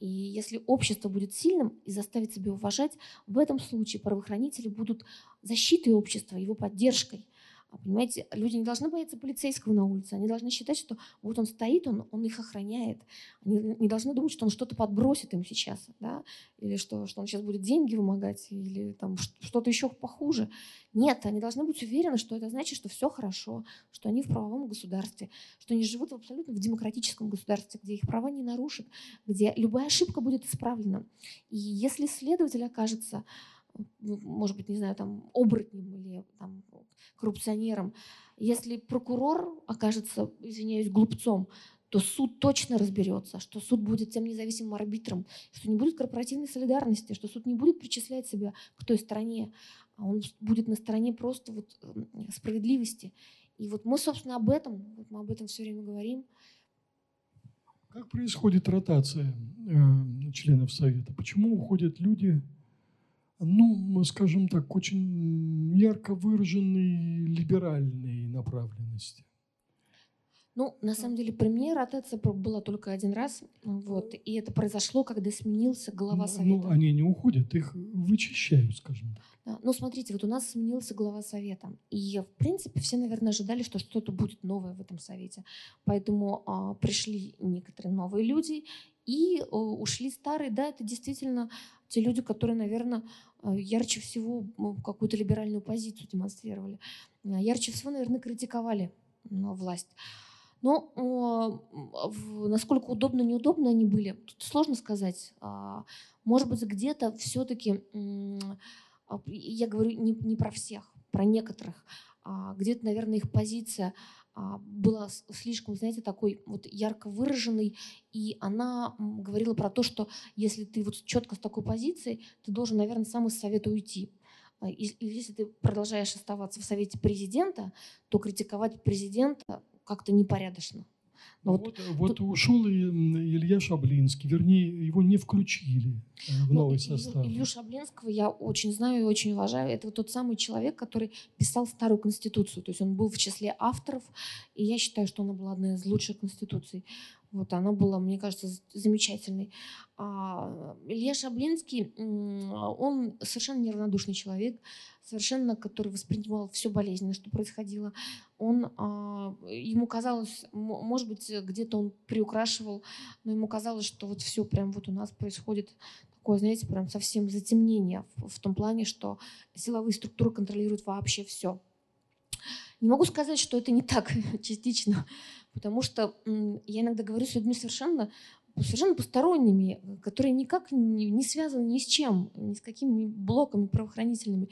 И если общество будет сильным и заставит себя уважать, в этом случае правоохранители будут защитой общества, его поддержкой. Понимаете, люди не должны бояться полицейского на улице, они должны считать, что вот он стоит, он, он их охраняет. Они не должны думать, что он что-то подбросит им сейчас, да? или что, что он сейчас будет деньги вымогать, или там что-то еще похуже. Нет, они должны быть уверены, что это значит, что все хорошо, что они в правовом государстве, что они живут абсолютно в демократическом государстве, где их права не нарушат, где любая ошибка будет исправлена. И если следователь окажется может быть, не знаю, там, оборотнем или там, коррупционером. Если прокурор окажется, извиняюсь, глупцом, то суд точно разберется, что суд будет тем независимым арбитром, что не будет корпоративной солидарности, что суд не будет причислять себя к той стороне, а он будет на стороне просто вот справедливости. И вот мы, собственно, об этом, вот мы об этом все время говорим. Как происходит ротация э, членов Совета? Почему уходят люди, ну, скажем так, очень ярко выраженной либеральной направленности. Ну, на самом деле, при мне ротация была только один раз, вот, и это произошло, когда сменился глава ну, совета. Ну, они не уходят, их вычищают, скажем так. Да. Ну, смотрите, вот у нас сменился глава совета, и, в принципе, все, наверное, ожидали, что что-то будет новое в этом совете, поэтому а, пришли некоторые новые люди, и а, ушли старые, да, это действительно те люди, которые, наверное, Э, ярче всего какую-то либеральную позицию демонстрировали. Э, ярче всего, наверное, критиковали власть. Но насколько удобно, неудобно они были, тут сложно сказать. А, может быть, где-то все-таки, а, я говорю не, не про всех, про некоторых, а, где-то, наверное, их позиция а, была слишком, знаете, такой вот ярко выраженной, и она говорила про то, что если ты вот четко с такой позицией, ты должен, наверное, сам из совета уйти. А, и если ты продолжаешь оставаться в совете президента, то критиковать президента как-то непорядочно. Но ну, вот, вот, тут... ушел Илья Шаблинский, вернее, его не включили э, в ну, новый состав. Илью Шаблинского я очень знаю и очень уважаю. Это вот тот самый человек, который писал старую конституцию. То есть он был в числе авторов, и я считаю, что она была одна из лучших конституций. Вот она была, мне кажется, замечательной. А Илья Шаблинский, он совершенно неравнодушный человек, совершенно, который воспринимал все болезненно, что происходило. Он, а, ему казалось, может быть, где-то он приукрашивал, но ему казалось, что вот все прям вот у нас происходит такое, знаете, прям совсем затемнение в, в том плане, что силовые структуры контролируют вообще все. Не могу сказать, что это не так частично, потому что я иногда говорю с людьми совершенно совершенно посторонними, которые никак не, не связаны ни с чем, ни с какими блоками правоохранительными.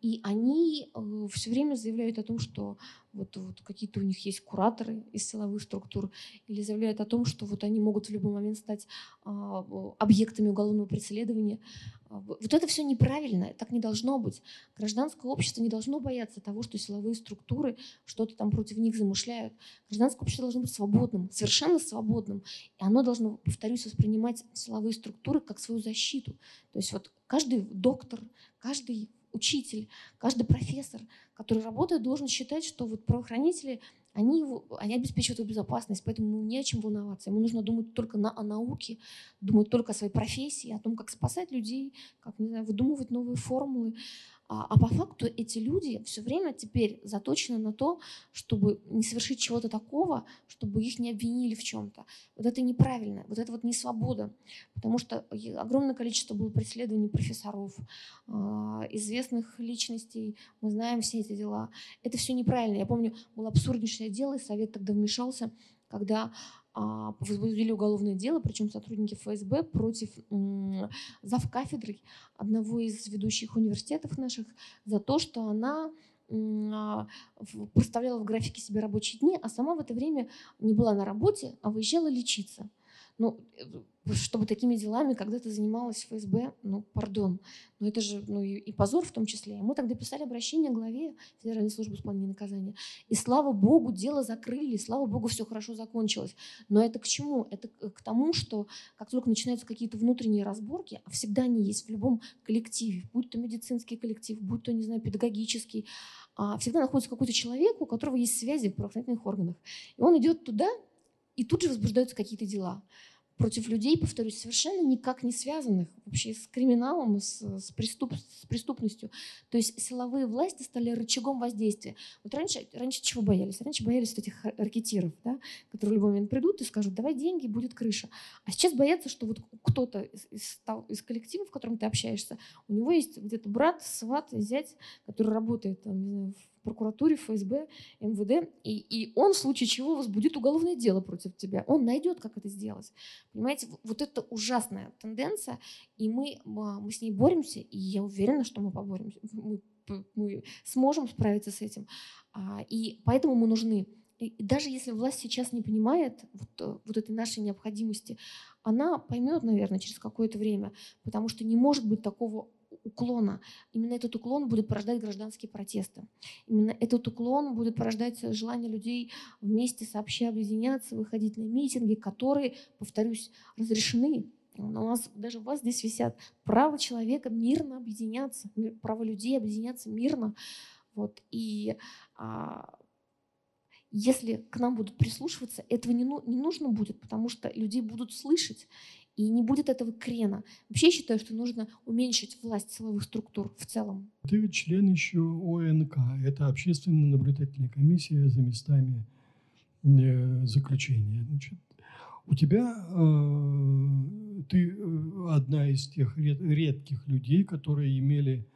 И они э, все время заявляют о том, что вот, вот какие-то у них есть кураторы из силовых структур, или заявляют о том, что вот они могут в любой момент стать а, объектами уголовного преследования. А, вот это все неправильно, так не должно быть. Гражданское общество не должно бояться того, что силовые структуры что-то там против них замышляют. Гражданское общество должно быть свободным, совершенно свободным. И оно должно, повторюсь, воспринимать силовые структуры как свою защиту. То есть вот каждый доктор, каждый учитель, каждый профессор, который работает, должен считать, что вот правоохранители, они, его, они обеспечивают его безопасность, поэтому ему не о чем волноваться. Ему нужно думать только на, о науке, думать только о своей профессии, о том, как спасать людей, как, не знаю, выдумывать новые формулы. А, а по факту эти люди все время теперь заточены на то, чтобы не совершить чего-то такого, чтобы их не обвинили в чем-то. Вот это неправильно, вот это вот не свобода, потому что огромное количество было преследований профессоров, а, известных личностей, мы знаем все эти дела. Это все неправильно. Я помню, было абсурднейшее дело, и совет тогда вмешался, когда возбудили уголовное дело, причем сотрудники ФСБ против завкафедры одного из ведущих университетов наших за то, что она а, проставляла в графике себе рабочие дни, а сама в это время не была на работе, а выезжала лечиться. Ну, э, чтобы такими делами когда-то занималась ФСБ, ну, пардон, но это же ну, и, и позор в том числе. И мы тогда писали обращение главе Федеральной службы исполнения наказания. И слава богу, дело закрыли, слава богу, все хорошо закончилось. Но это к чему? Это к тому, что как только начинаются какие-то внутренние разборки, а всегда они есть в любом коллективе, будь то медицинский коллектив, будь то, не знаю, педагогический, а, всегда находится какой-то человек, у которого есть связи в правоохранительных органах. И он идет туда, и тут же возбуждаются какие-то дела против людей, повторюсь, совершенно никак не связанных вообще с криминалом, с, с, преступ, с преступностью. То есть силовые власти стали рычагом воздействия. Вот раньше, раньше чего боялись? Раньше боялись вот этих ракетиров, да, которые в любой момент придут и скажут, давай деньги, будет крыша. А сейчас боятся, что вот кто-то из, из, из коллектива, в котором ты общаешься, у него есть где-то брат, сват, зять, который работает там, не знаю, в прокуратуре, ФСБ, МВД, и, и он в случае чего возбудит уголовное дело против тебя. Он найдет, как это сделать. Понимаете, вот это ужасная тенденция, и мы, а, мы с ней боремся, и я уверена, что мы поборемся, мы, мы сможем справиться с этим. А, и поэтому мы нужны. И даже если власть сейчас не понимает вот, вот этой нашей необходимости, она поймет, наверное, через какое-то время, потому что не может быть такого уклона. Именно этот уклон будет порождать гражданские протесты. Именно этот уклон будет порождать желание людей вместе сообща объединяться, выходить на митинги, которые, повторюсь, разрешены. У нас, даже у вас здесь висят право человека мирно объединяться, право людей объединяться мирно. Вот. И а, если к нам будут прислушиваться, этого не, ну, не нужно будет, потому что людей будут слышать и не будет этого крена. Вообще считаю, что нужно уменьшить власть силовых структур в целом. Ты член еще ОНК, это общественная наблюдательная комиссия за местами э, заключения. Значит, у тебя э, ты э, одна из тех ред, редких людей, которые имели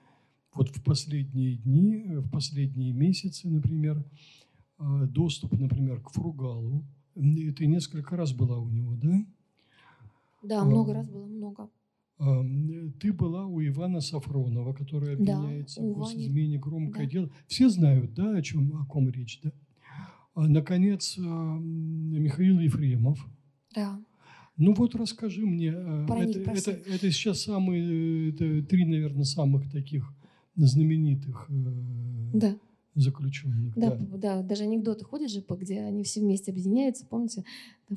вот в последние дни, в последние месяцы, например, э, доступ, например, к Фругалу. Ты несколько раз была у него, да? Да, много раз было, много. Ты была у Ивана Сафронова, который обвиняется да, в госизмене, громкое да. дело. Все знают, да, о чем, о ком речь, да? А, наконец, Михаил Ефремов. Да. Ну вот расскажи мне, а, Про это, это, это сейчас самые, это три, наверное, самых таких знаменитых э, да заключенных. Да, да. да, даже анекдоты ходят же, где они все вместе объединяются, помните,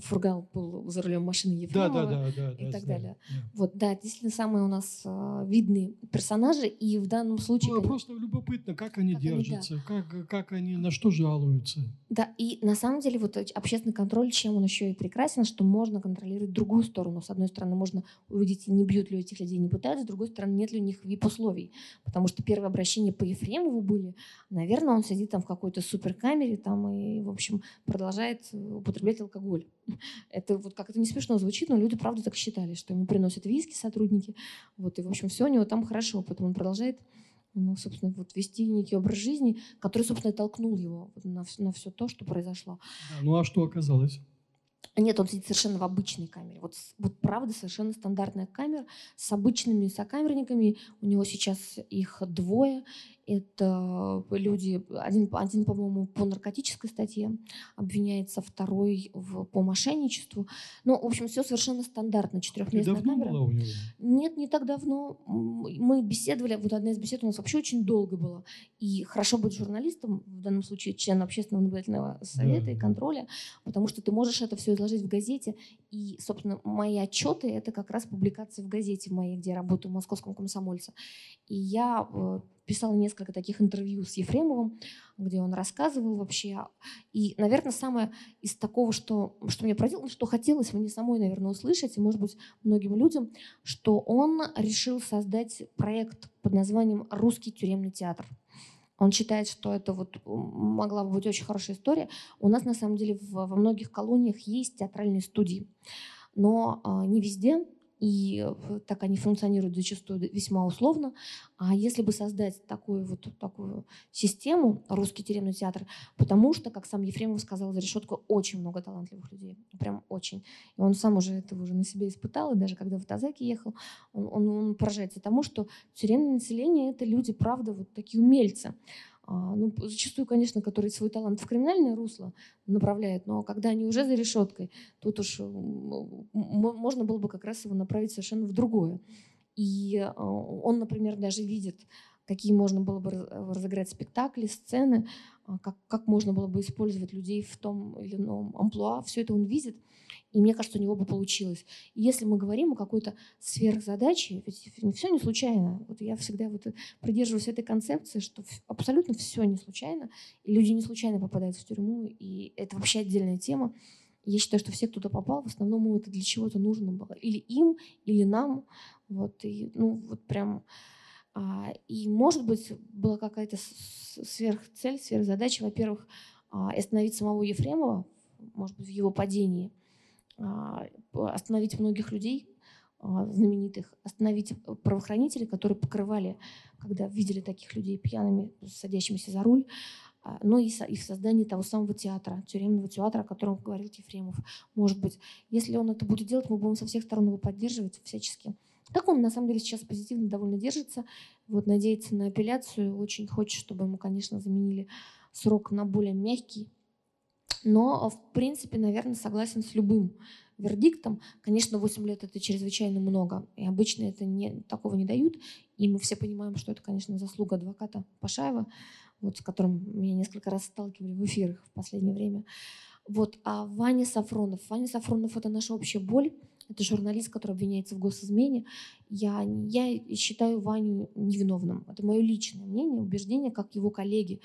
Фургал был за рулем машины Ефремова да, да, да, и да, так да, далее. Да. Вот, да, действительно самые у нас э, видные персонажи, и в данном случае... Ну, просто любопытно, как они как держатся, они, да. как, как они, на что жалуются. Да, и на самом деле вот общественный контроль, чем он еще и прекрасен, что можно контролировать другую сторону. С одной стороны, можно увидеть, не бьют ли этих людей, не пытаются, с другой стороны, нет ли у них вип-условий. Потому что первые обращения по Ефремову были, наверное, он сидит там в какой-то суперкамере там и, в общем, продолжает употреблять алкоголь. Это вот как это не смешно звучит, но люди правда так считали, что ему приносят виски сотрудники. Вот, и, в общем, все у него там хорошо. Поэтому он продолжает ну, собственно, вот вести некий образ жизни, который, собственно, и толкнул его на, на все то, что произошло. Да, ну а что оказалось? Нет, он сидит совершенно в обычной камере. Вот, вот правда совершенно стандартная камера с обычными сокамерниками. У него сейчас их двое. Это люди, один, один по-моему, по наркотической статье обвиняется, второй в, по мошенничеству. Ну, в общем, все совершенно стандартно. Четырехместная камера. Была у него? Нет, не так давно. Мы беседовали, вот одна из бесед у нас вообще очень долго была. И хорошо быть журналистом, в данном случае член общественного наблюдательного совета да. и контроля, потому что ты можешь это все изложить в газете. И, собственно, мои отчеты — это как раз публикации в газете моей, где я работаю в «Московском комсомольце». И я э, писала несколько таких интервью с Ефремовым, где он рассказывал вообще. И, наверное, самое из такого, что, что мне поразило, что хотелось мне самой, наверное, услышать, и, может быть, многим людям, что он решил создать проект под названием «Русский тюремный театр». Он считает, что это вот могла бы быть очень хорошая история. У нас, на самом деле, во многих колониях есть театральные студии, но э, не везде и э, так они функционируют зачастую весьма условно. А если бы создать такую вот такую систему, русский тюремный театр, потому что, как сам Ефремов сказал, за решеткой очень много талантливых людей, прям очень. И он сам уже это уже на себе испытал, и даже когда в Тазаке ехал, он, он, он поражается тому, что тюремное население — это люди, правда, вот такие умельцы. А, ну, зачастую, конечно, которые свой талант в криминальное русло направляют, но когда они уже за решеткой, тут уж можно было бы как раз его направить совершенно в другое. И а, он, например, даже видит, какие можно было бы разыграть спектакли, сцены, как, как можно было бы использовать людей в том или ином амплуа. Все это он видит, и мне кажется, у него бы получилось. И если мы говорим о какой-то сверхзадаче, ведь все не случайно. Вот я всегда вот придерживаюсь этой концепции, что абсолютно все не случайно, и люди не случайно попадают в тюрьму, и это вообще отдельная тема. Я считаю, что все, кто туда попал, в основном это для чего-то нужно было. Или им, или нам. Вот, и, ну, вот прям... А, и, может быть, была какая-то сверхцель, сверхзадача, во-первых, а, остановить самого Ефремова, может быть, в его падении, а, остановить многих людей, знаменитых, остановить правоохранителей, которые покрывали, когда видели таких людей пьяными, садящимися за руль, ну и, и в создании того самого театра, тюремного театра, о котором говорил Ефремов. Может быть, если он это будет делать, мы будем со всех сторон его поддерживать всячески. Так он, на самом деле, сейчас позитивно довольно держится. Вот надеется на апелляцию. Очень хочет, чтобы ему, конечно, заменили срок на более мягкий. Но, в принципе, наверное, согласен с любым вердиктом. Конечно, 8 лет это чрезвычайно много, и обычно это не, такого не дают. И мы все понимаем, что это, конечно, заслуга адвоката Пашаева вот, с которым меня несколько раз сталкивали в эфирах в последнее время. Вот, а Ваня Сафронов. Ваня Сафронов – это наша общая боль. Это журналист, который обвиняется в госизмене. Я, я считаю Ваню невиновным. Это мое личное мнение, убеждение, как его коллеги.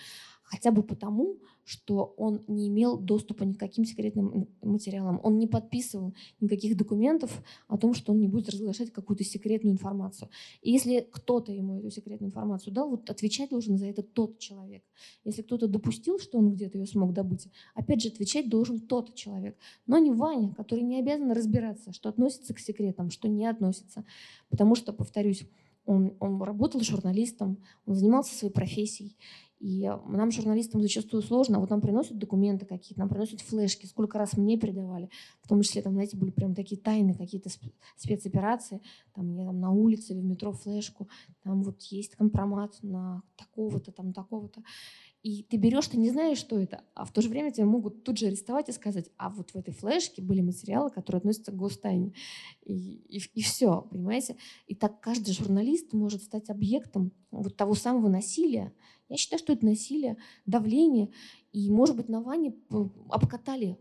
Хотя бы потому, что он не имел доступа ни к каким секретным материалам. Он не подписывал никаких документов о том, что он не будет разглашать какую-то секретную информацию. И если кто-то ему эту секретную информацию дал, вот отвечать должен за это тот человек. Если кто-то допустил, что он где-то ее смог добыть, опять же, отвечать должен тот человек. Но не Ваня, который не обязан разбираться, что относится к секретам, что не относится. Потому что, повторюсь, он, он работал журналистом, он занимался своей профессией. И нам, журналистам, зачастую сложно. Вот нам приносят документы какие-то, нам приносят флешки. Сколько раз мне передавали. В том числе, там, знаете, были прям такие тайны, какие-то спецоперации. Там мне там на улице или в метро флешку. Там вот есть компромат на такого-то, там такого-то. И ты берешь, ты не знаешь, что это, а в то же время тебя могут тут же арестовать и сказать, а вот в этой флешке были материалы, которые относятся к гостайне. И, и, и все, понимаете? И так каждый журналист может стать объектом вот того самого насилия, я считаю, что это насилие, давление. И, может быть, на Ване обкатали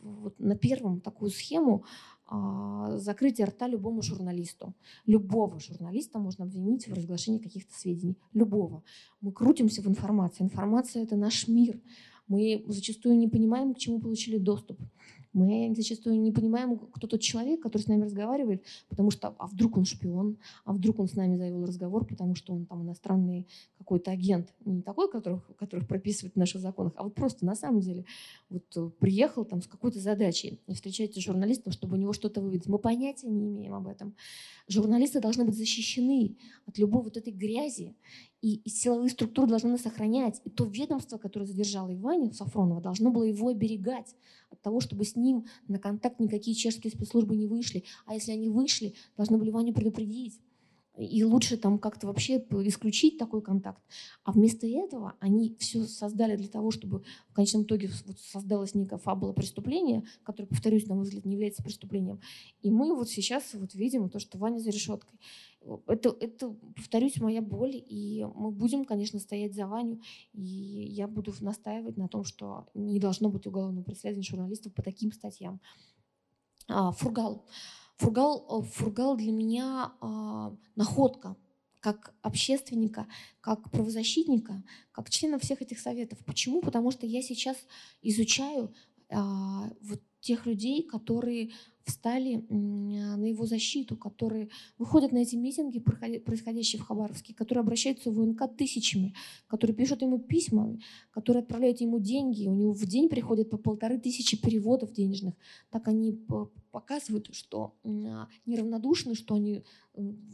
вот на первом такую схему а, закрытия рта любому журналисту. Любого журналиста можно обвинить в разглашении каких-то сведений. Любого. Мы крутимся в информации. Информация – это наш мир. Мы зачастую не понимаем, к чему получили доступ. Мы зачастую не понимаем, кто тот человек, который с нами разговаривает, потому что а вдруг он шпион, а вдруг он с нами завел разговор, потому что он там иностранный какой-то агент, не такой, которых, которых прописывают в наших законах, а вот просто на самом деле вот э, приехал там с какой-то задачей и встречается с журналистом, чтобы у него что-то выведать. Мы понятия не имеем об этом. Журналисты должны быть защищены от любой вот этой грязи и, силовые структуры должны нас охранять. И то ведомство, которое задержало Иваню Сафронова, должно было его оберегать от того, чтобы с ним на контакт никакие чешские спецслужбы не вышли. А если они вышли, должны были Ваню предупредить. И лучше там как-то вообще исключить такой контакт. А вместо этого они все создали для того, чтобы в конечном итоге вот создалась некая фабула преступления, которая, повторюсь, на мой взгляд, не является преступлением. И мы вот сейчас вот видим то, что Ваня за решеткой. Это, это, повторюсь, моя боль, и мы будем, конечно, стоять за Ваню, и я буду настаивать на том, что не должно быть уголовного преследования журналистов по таким статьям. А, Фургал. Фургал, э, Фургал для меня э, находка как общественника, как правозащитника, как члена всех этих советов. Почему? Потому что я сейчас изучаю э, вот тех людей, которые встали на его защиту, которые выходят на эти митинги, происходящие в Хабаровске, которые обращаются в ВНК тысячами, которые пишут ему письма, которые отправляют ему деньги. У него в день приходят по полторы тысячи переводов денежных. Так они показывают, что неравнодушны, что они,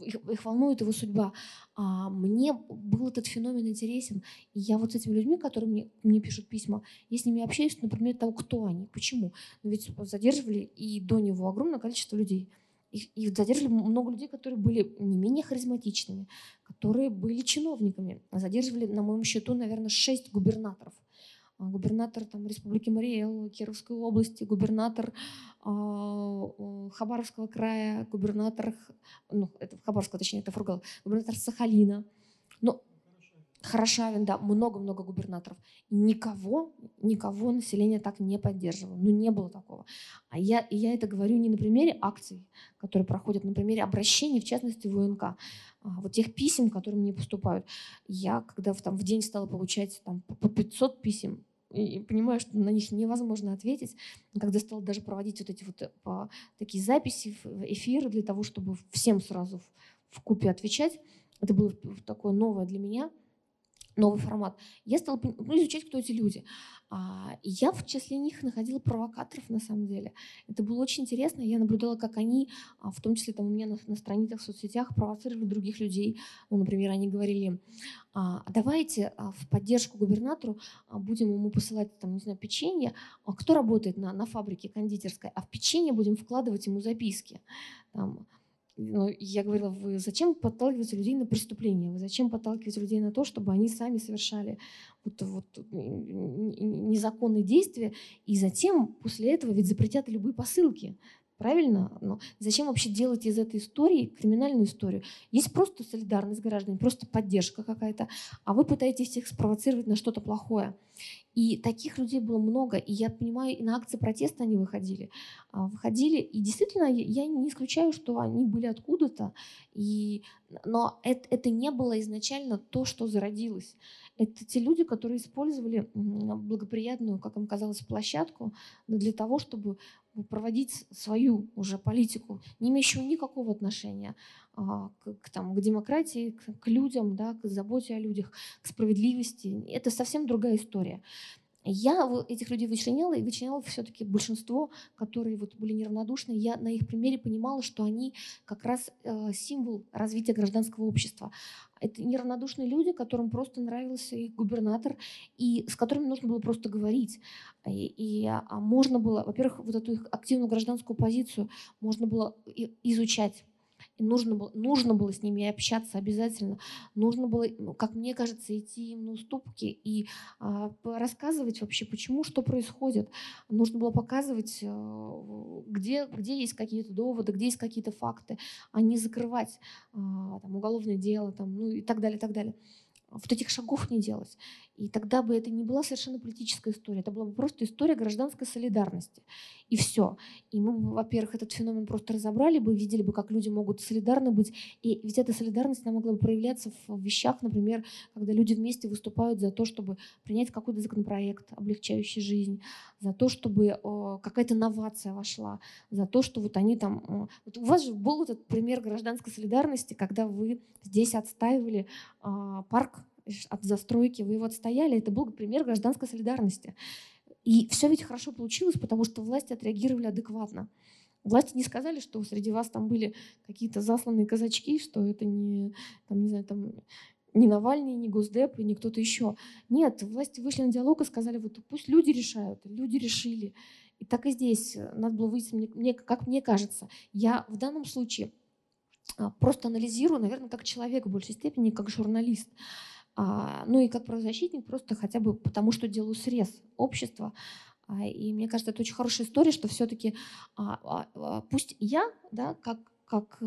их, волнует его судьба. А мне был этот феномен интересен. И я вот с этими людьми, которые мне, мне пишут письма, я с ними общаюсь, например, того, кто они, почему. Ведь задерживали и до него огромное количество людей. И, и задержали много людей, которые были не менее харизматичными, которые были чиновниками. Задерживали, на моем счету, наверное, шесть губернаторов. А, губернатор там, Республики Мариэл, Кировской области, губернатор э, Хабаровского края, губернатор, ну, это Хабаровского, точнее, это Фургал, губернатор Сахалина. Ну, Хорошавин, да, много-много губернаторов. Никого, никого население так не поддерживало. Ну, не было такого. А я, и я это говорю не на примере акций, которые проходят, на примере обращений, в частности, в УНК. А, вот тех писем, которые мне поступают. Я, когда в, там, в день стала получать там, по 500 писем, и понимаю, что на них невозможно ответить. Когда стала даже проводить вот эти вот э, по, такие записи, эфиры для того, чтобы всем сразу в купе отвечать, это было такое новое для меня – новый формат, я стала ну, изучать, кто эти люди. А, я в числе них находила провокаторов на самом деле. Это было очень интересно. Я наблюдала, как они, а, в том числе там у меня на, на страницах в соцсетях, провоцировали других людей. Ну, например, они говорили, а, давайте а, в поддержку губернатору будем ему посылать там, не знаю, печенье. А кто работает на, на фабрике кондитерской? А в печенье будем вкладывать ему записки. Там, ну, я говорила, вы зачем подталкиваете людей на преступление? Вы зачем подталкиваете людей на то, чтобы они сами совершали вот, вот, незаконные действия, и затем после этого ведь запретят любые посылки. Правильно? Но зачем вообще делать из этой истории криминальную историю? Есть просто солидарность граждан, просто поддержка какая-то, а вы пытаетесь их спровоцировать на что-то плохое. И таких людей было много, и я понимаю, и на акции протеста они выходили. А, выходили, и действительно, я не исключаю, что они были откуда-то, и... но это, это не было изначально то, что зародилось. Это те люди, которые использовали благоприятную, как им казалось, площадку для того, чтобы проводить свою уже политику, не имеющую никакого отношения а, к, к, там, к демократии, к, к людям, да, к заботе о людях, к справедливости. Это совсем другая история. Я этих людей вычленяла, и вычленяла все-таки большинство, которые вот были неравнодушны. Я на их примере понимала, что они как раз э, символ развития гражданского общества. Это неравнодушные люди, которым просто нравился их губернатор, и с которыми нужно было просто говорить. И, и а можно было, во-первых, вот эту их активную гражданскую позицию можно было изучать и нужно было, нужно было с ними общаться обязательно. Нужно было, ну, как мне кажется, идти им на уступки и а, рассказывать вообще, почему, что происходит. Нужно было показывать, а, где, где есть какие-то доводы, где есть какие-то факты, а не закрывать а, там, уголовное дело там, ну, и так далее, так далее вот этих шагов не делать. И тогда бы это не была совершенно политическая история, это была бы просто история гражданской солидарности. И все. И мы бы, во-первых, этот феномен просто разобрали бы, видели бы, как люди могут солидарны быть. И ведь эта солидарность она могла бы проявляться в вещах, например, когда люди вместе выступают за то, чтобы принять какой-то законопроект, облегчающий жизнь, за то, чтобы какая-то новация вошла, за то, что вот они там... Вот у вас же был этот пример гражданской солидарности, когда вы здесь отстаивали а, парк от застройки, вы его отстояли. Это был пример гражданской солидарности. И все ведь хорошо получилось, потому что власти отреагировали адекватно. Власти не сказали, что среди вас там были какие-то засланные казачки, что это не, там, не знаю, там, не Навальный, не Госдеп и не кто-то еще. Нет, власти вышли на диалог и сказали, вот пусть люди решают. Люди решили. И так и здесь надо было мне, мне, как мне кажется. Я в данном случае а, просто анализирую, наверное, как человек в большей степени, как журналист. А, ну и как правозащитник просто хотя бы потому, что делаю срез общества. А, и мне кажется, это очень хорошая история, что все-таки пусть я, да, как, как,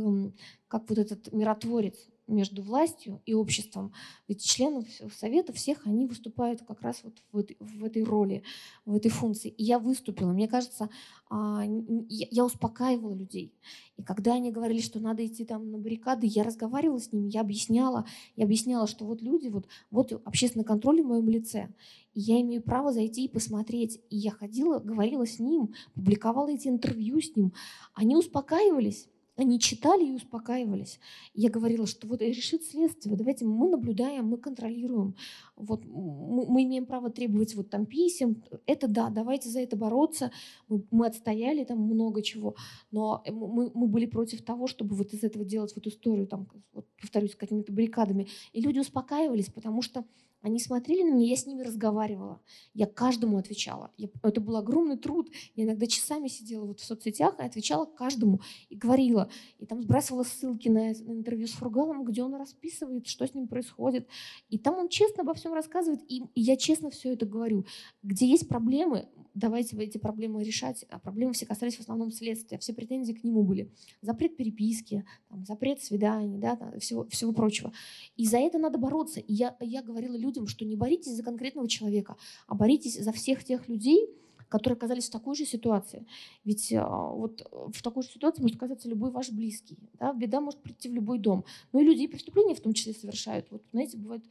как вот этот миротворец, между властью и обществом. Ведь члены Совета всех, они выступают как раз вот в, этой, в этой роли, в этой функции. И я выступила. Мне кажется, а, я успокаивала людей. И когда они говорили, что надо идти там на баррикады, я разговаривала с ними, я объясняла, я объясняла, что вот люди, вот, вот общественный контроль в моем лице. И я имею право зайти и посмотреть. И я ходила, говорила с ним, публиковала эти интервью с ним. Они успокаивались. Они читали и успокаивались. Я говорила, что вот решит следствие, давайте мы наблюдаем, мы контролируем, вот мы имеем право требовать вот там писем, это да, давайте за это бороться. Мы, мы отстояли там много чего, но мы, мы были против того, чтобы вот из этого делать вот историю, там, вот, повторюсь, какими-то баррикадами. И люди успокаивались, потому что Они смотрели на меня, я с ними разговаривала. Я каждому отвечала. Я, это был огромный труд. Я иногда часами сидела вот в соцсетях и отвечала каждому и говорила. И там сбрасывала ссылки на, на интервью с Фургалом, где он расписывает, что с ним происходит. И там он честно обо всем рассказывает, и, и я честно все это говорю. Где есть проблемы, давайте эти проблемы решать. А проблемы все касались в основном следствия. Все претензии к нему были. Запрет переписки, там, запрет свиданий, да, там, всего, всего прочего. И за это надо бороться. И я, я говорила людям, что не боритесь за конкретного человека, а боритесь за всех тех людей, которые оказались в такой же ситуации. Ведь а, вот в такой же ситуации может оказаться любой ваш близкий. Да? Беда может прийти в любой дом. Ну и люди и преступления в том числе совершают. Вот, знаете, бывает,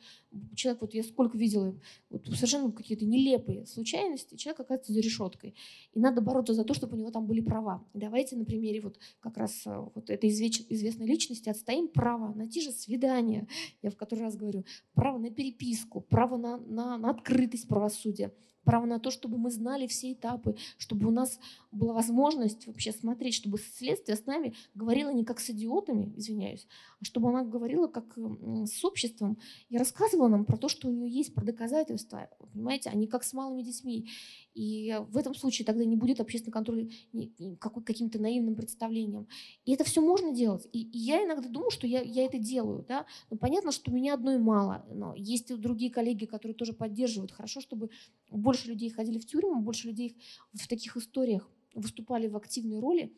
человек, вот я сколько видела, вот совершенно какие-то нелепые случайности, человек оказывается за решеткой. И надо бороться за то, чтобы у него там были права. Давайте на примере вот как раз а, вот этой известной личности отстоим право на те же свидания, я в который раз говорю, право на переписку, право на, на, на открытость правосудия право на то, чтобы мы знали все этапы, чтобы у нас была возможность вообще смотреть, чтобы следствие с нами говорило не как с идиотами, извиняюсь, а чтобы она говорила как с обществом и рассказывала нам про то, что у нее есть, про доказательства, понимаете, а не как с малыми детьми. И в этом случае тогда не будет общественный контроль каким-то наивным представлением. И это все можно делать. И, я иногда думаю, что я, я это делаю. Да? Но понятно, что меня одной мало. Но есть другие коллеги, которые тоже поддерживают. Хорошо, чтобы больше людей ходили в тюрьму, больше людей в таких историях выступали в активной роли.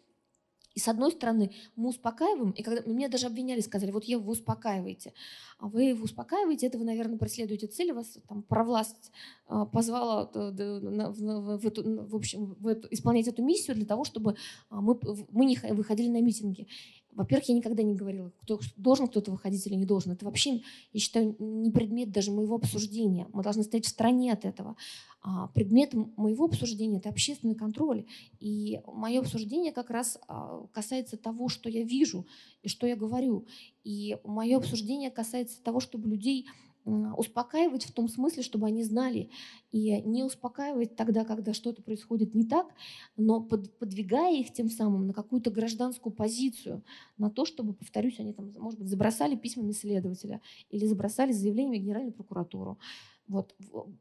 И с одной стороны, мы успокаиваем, и когда меня даже обвиняли, сказали, вот Ева, вы успокаиваете. А вы его успокаиваете, это вы, наверное, преследуете цель, вас там провласть а, позвала в, в, эту, в общем, в эту, исполнять эту миссию для того, чтобы а, мы, мы не выходили на митинги. Во-первых, я никогда не говорила, кто, должен кто-то выходить или не должен. Это вообще, я считаю, не предмет даже моего обсуждения. Мы должны стоять в стороне от этого. А, предмет моего обсуждения – это общественный контроль. И мое обсуждение как раз а, касается того, что я вижу и что я говорю. И мое обсуждение касается того, чтобы людей успокаивать в том смысле, чтобы они знали, и не успокаивать тогда, когда что-то происходит не так, но под, подвигая их тем самым на какую-то гражданскую позицию, на то, чтобы, повторюсь, они там, может быть, забросали письмами следователя или забросали заявлениями в Генеральную прокуратуру. Вот.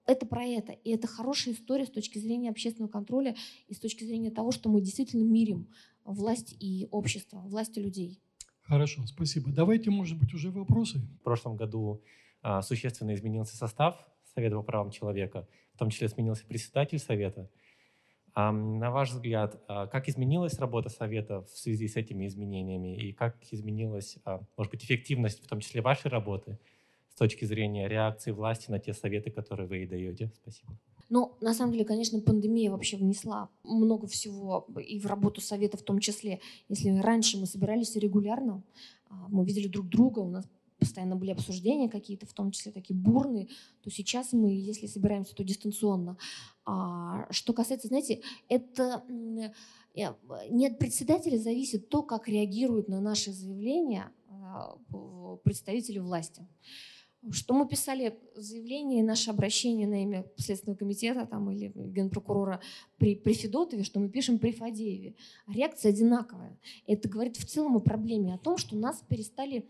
Это про это. И это хорошая история с точки зрения общественного контроля и с точки зрения того, что мы действительно мирим власть и общество, власть и людей. Хорошо, спасибо. Давайте, может быть, уже вопросы. В прошлом году существенно изменился состав Совета по правам человека, в том числе сменился председатель Совета. А на ваш взгляд, а, как изменилась работа Совета в связи с этими изменениями и как изменилась, может быть, эффективность, в том числе вашей работы, с точки зрения реакции власти на те советы, которые вы ей даете? Спасибо. Ну, на самом деле, конечно, пандемия вообще внесла много всего и в работу Совета в том числе. Если раньше мы собирались регулярно, мы видели друг друга, у нас постоянно были обсуждения какие-то, в том числе такие бурные, то сейчас мы, если собираемся, то дистанционно. А, что касается, знаете, это не от председателя зависит то, как реагируют на наши заявления а, представители власти. Что мы писали заявление наше обращение на имя Следственного комитета там, или генпрокурора при, при Федотове, что мы пишем при Фадееве. Реакция одинаковая. Это говорит в целом о проблеме, о том, что нас перестали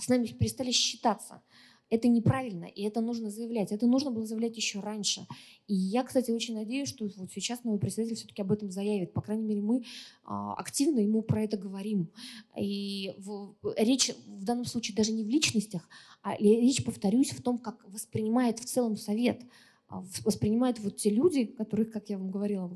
с нами перестали считаться. Это неправильно, и это нужно заявлять. Это нужно было заявлять еще раньше. И я, кстати, очень надеюсь, что вот сейчас новый председатель все-таки об этом заявит. По крайней мере, мы а, активно ему про это говорим. И речь в данном случае даже не в личностях, а речь, повторюсь, в том, как воспринимает в целом совет – а, воспринимают вот те люди, которых, как я вам говорила,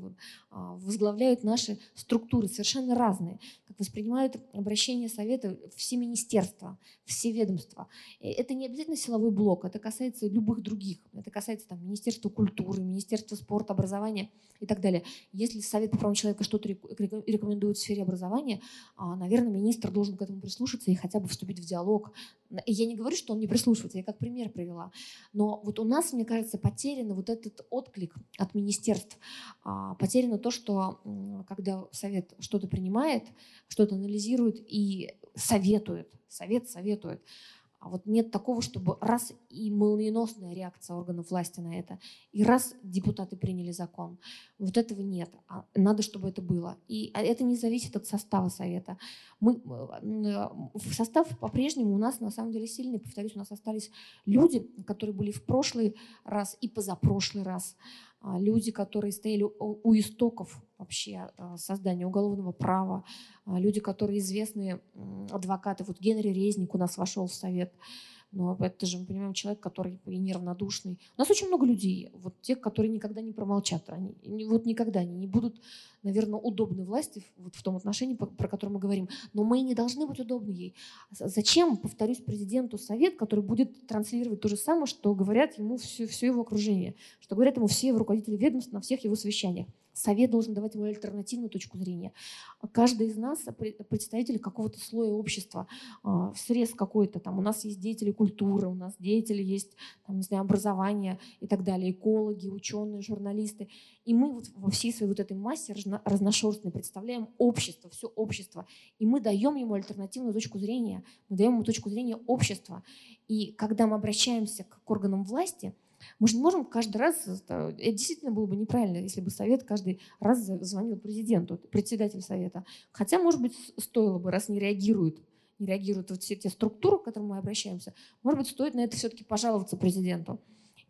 а, возглавляют наши структуры, совершенно разные, как воспринимают обращение Совета все министерства, все ведомства. Это не обязательно силовой блок, это касается любых других. Это касается там, Министерства культуры, Министерства спорта, образования и так далее. Если Совет по правам человека что-то рекомендует в сфере образования, а, наверное, министр должен к этому прислушаться и хотя бы вступить в диалог. Я не говорю, что он не прислушивается, я как пример привела. Но вот у нас, мне кажется, потерян потерян вот этот отклик от министерств, а, потеряно то, что когда совет что-то принимает, что-то анализирует и советует, совет советует, А вот нет такого, чтобы раз и молниеносная реакция органов власти на это, и раз депутаты приняли закон. Вот этого нет. А надо, чтобы это было. И а это не зависит от состава Совета. Мы, э, в состав по-прежнему у нас на самом деле сильный. Повторюсь, у нас остались люди, которые были в прошлый раз и позапрошлый раз. А, люди, которые стояли у истоков вообще а, создания уголовного права, а, люди, которые известные адвокаты. Вот Генри Резник у нас вошел в совет. Но это же, мы понимаем, человек, который и неравнодушный. У нас очень много людей, вот тех, которые никогда не промолчат. Они, вот никогда они не будут, наверное, удобны власти вот в том отношении, про которое мы говорим. Но мы не должны быть удобны ей. Зачем, повторюсь, президенту совет, который будет транслировать то же самое, что говорят ему все, все его окружение, что говорят ему все его руководители ведомств на всех его совещаниях. Совет должен давать ему альтернативную точку зрения. Каждый из нас представитель какого-то слоя общества, а, срез какой-то. Там у нас есть деятели культуры, у нас деятели есть, там, не знаю, образования и так далее, экологи, ученые, журналисты. И мы вот во всей своей вот этой массе разношерстной представляем общество, все общество. И мы даем ему альтернативную точку зрения, мы даем ему точку зрения общества. И когда мы обращаемся к органам власти – мы же не можем каждый раз, это действительно было бы неправильно, если бы совет каждый раз звонил президенту, председатель совета. Хотя, может быть, стоило бы, раз не реагирует, не реагируют вот все те структуры, к которым мы обращаемся, может быть, стоит на это все-таки пожаловаться президенту.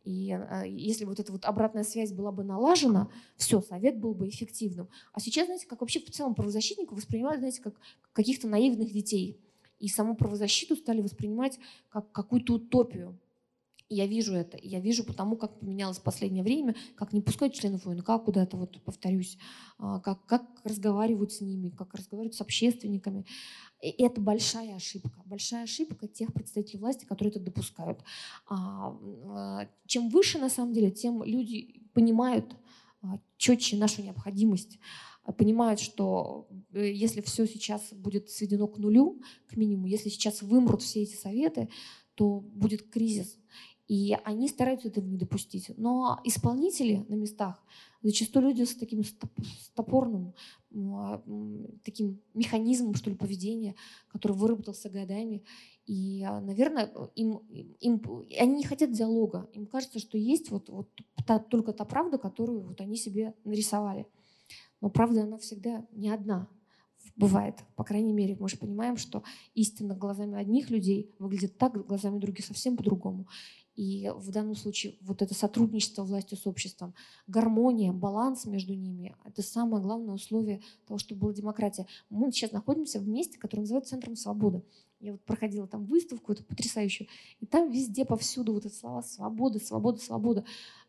И э, если вот эта вот обратная связь была бы налажена, все, совет был бы эффективным. А сейчас, знаете, как вообще в целом правозащитников воспринимают, знаете, как каких-то наивных детей. И саму правозащиту стали воспринимать как какую-то утопию. Я вижу это. Я вижу потому, как поменялось последнее время, как не пускают членов ОНК куда-то, вот повторюсь, а, как, как разговаривают с ними, как разговаривают с общественниками. И это большая ошибка. Большая ошибка тех представителей власти, которые это допускают. А, а, чем выше, на самом деле, тем люди понимают четче нашу необходимость понимают, что э, если все сейчас будет сведено к нулю, к минимуму, если сейчас вымрут все эти советы, то будет кризис. И они стараются этого не допустить. Но исполнители на местах зачастую люди с таким топорным а, таким механизмом, что ли, поведения, который выработался годами. И, а, наверное, им, им, они не хотят диалога. Им кажется, что есть вот, вот та, только та правда, которую вот они себе нарисовали. Но правда, она всегда не одна бывает. По крайней мере, мы же понимаем, что истина глазами одних людей выглядит так, глазами других совсем по-другому. И в данном случае вот это сотрудничество власти с обществом, гармония, баланс между ними – это самое главное условие того, чтобы была демократия. Мы сейчас находимся в месте, которое называют Центром свободы. Я вот проходила там выставку, это потрясающую, и там везде, повсюду вот эти слова «свобода», «свобода», «свобода».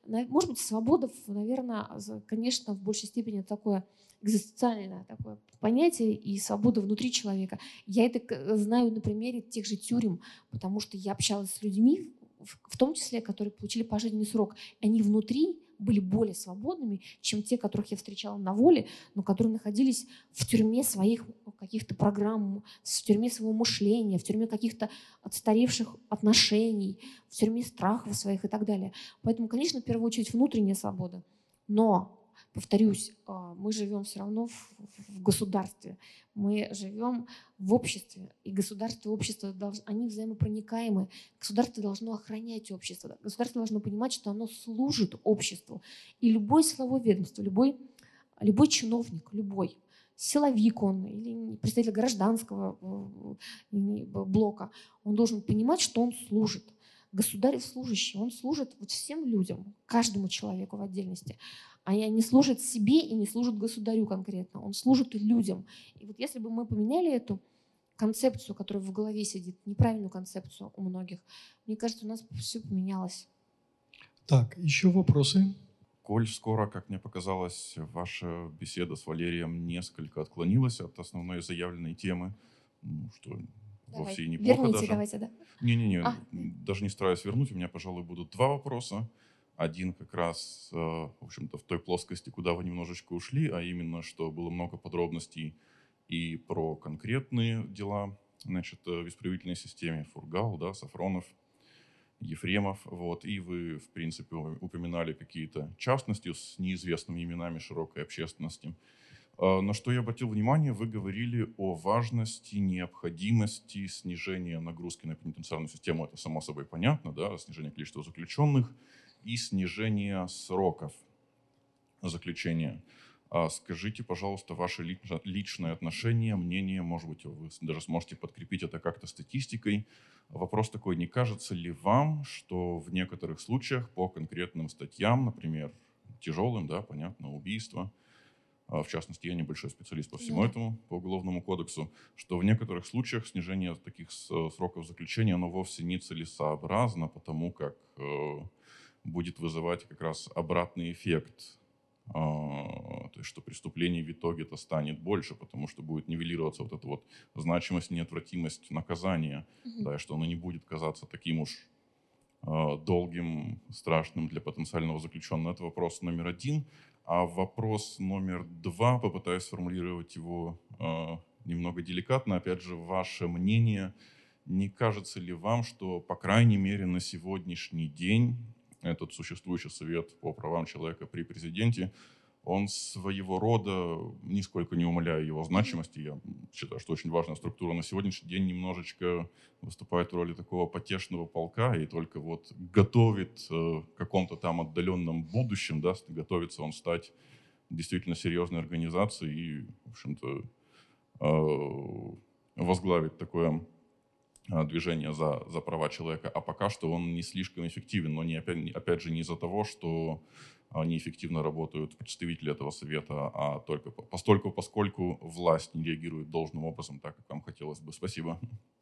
Может быть, свобода, наверное, конечно, в большей степени такое экзистенциальное такое понятие и свобода внутри человека. Я это знаю на примере тех же тюрем, потому что я общалась с людьми, в том числе, которые получили пожизненный срок, они внутри были более свободными, чем те, которых я встречала на воле, но которые находились в тюрьме своих каких-то программ, в тюрьме своего мышления, в тюрьме каких-то отстаревших отношений, в тюрьме страхов своих и так далее. Поэтому, конечно, в первую очередь внутренняя свобода. Но повторюсь, а, мы живем все равно в, в государстве, мы живем в обществе, и государство и общество, они взаимопроникаемы. Государство должно охранять общество, государство должно понимать, что оно служит обществу. И любой силовой ведомство, любой, любой чиновник, любой, силовик он или представитель гражданского э, блока, он должен понимать, что он служит. Государь служащий, он служит вот всем людям, каждому человеку в отдельности а не служит себе и не служит государю конкретно, он служит людям. И вот если бы мы поменяли эту концепцию, которая в голове сидит, неправильную концепцию у многих, мне кажется, у нас все поменялось. Так, еще вопросы? Коль скоро, как мне показалось, ваша беседа с Валерием несколько отклонилась от основной заявленной темы, ну, что Давай. вовсе неплохо Верните, даже. давайте, да. Не-не-не, а. даже не стараюсь вернуть, у меня, пожалуй, будут два вопроса. Один как раз, э, в общем-то, в той плоскости, куда вы немножечко ушли, а именно, что было много подробностей и про конкретные дела, значит, э, в исправительной системе Фургал, да, Сафронов, Ефремов, вот, и вы, в принципе, упоминали какие-то частности с неизвестными именами широкой общественности. А, на что я обратил внимание, вы говорили о важности, необходимости снижения нагрузки на пенитенциарную систему. Это само собой понятно, да, снижение количества заключенных и снижение сроков заключения. А скажите, пожалуйста, ваше личное отношение, мнение, может быть, вы даже сможете подкрепить это как-то статистикой. Вопрос такой, не кажется ли вам, что в некоторых случаях по конкретным статьям, например, тяжелым, да, понятно, убийство, а, в частности, я небольшой специалист по всему да. этому, по уголовному кодексу, что в некоторых случаях снижение таких сроков заключения, оно вовсе не целесообразно, потому как э, будет вызывать как раз обратный эффект а, то есть что преступлений в итоге это станет больше, потому что будет нивелироваться вот эта вот значимость, неотвратимость наказания, mm-hmm. да, и что оно не будет казаться таким уж э, долгим, страшным для потенциального заключенного. Это вопрос номер один. А вопрос номер два, попытаюсь сформулировать его э, немного деликатно. Опять же, ваше мнение, не кажется ли вам, что, по крайней мере, на сегодняшний день этот существующий совет по правам человека при президенте, он своего рода, нисколько не умаляя его значимости, я считаю, что очень важная структура, на сегодняшний день немножечко выступает в роли такого потешного полка и только вот готовит э, в каком-то там отдаленном будущем, да, готовится он стать действительно серьезной организацией и, в общем-то, э, возглавить такое э, движение за, за права человека, а пока что он не слишком эффективен, но не, опять, опять же не из-за того, что неэффективно работают представители этого совета, а только постольку, поскольку власть не реагирует должным образом, так как вам хотелось бы. Спасибо.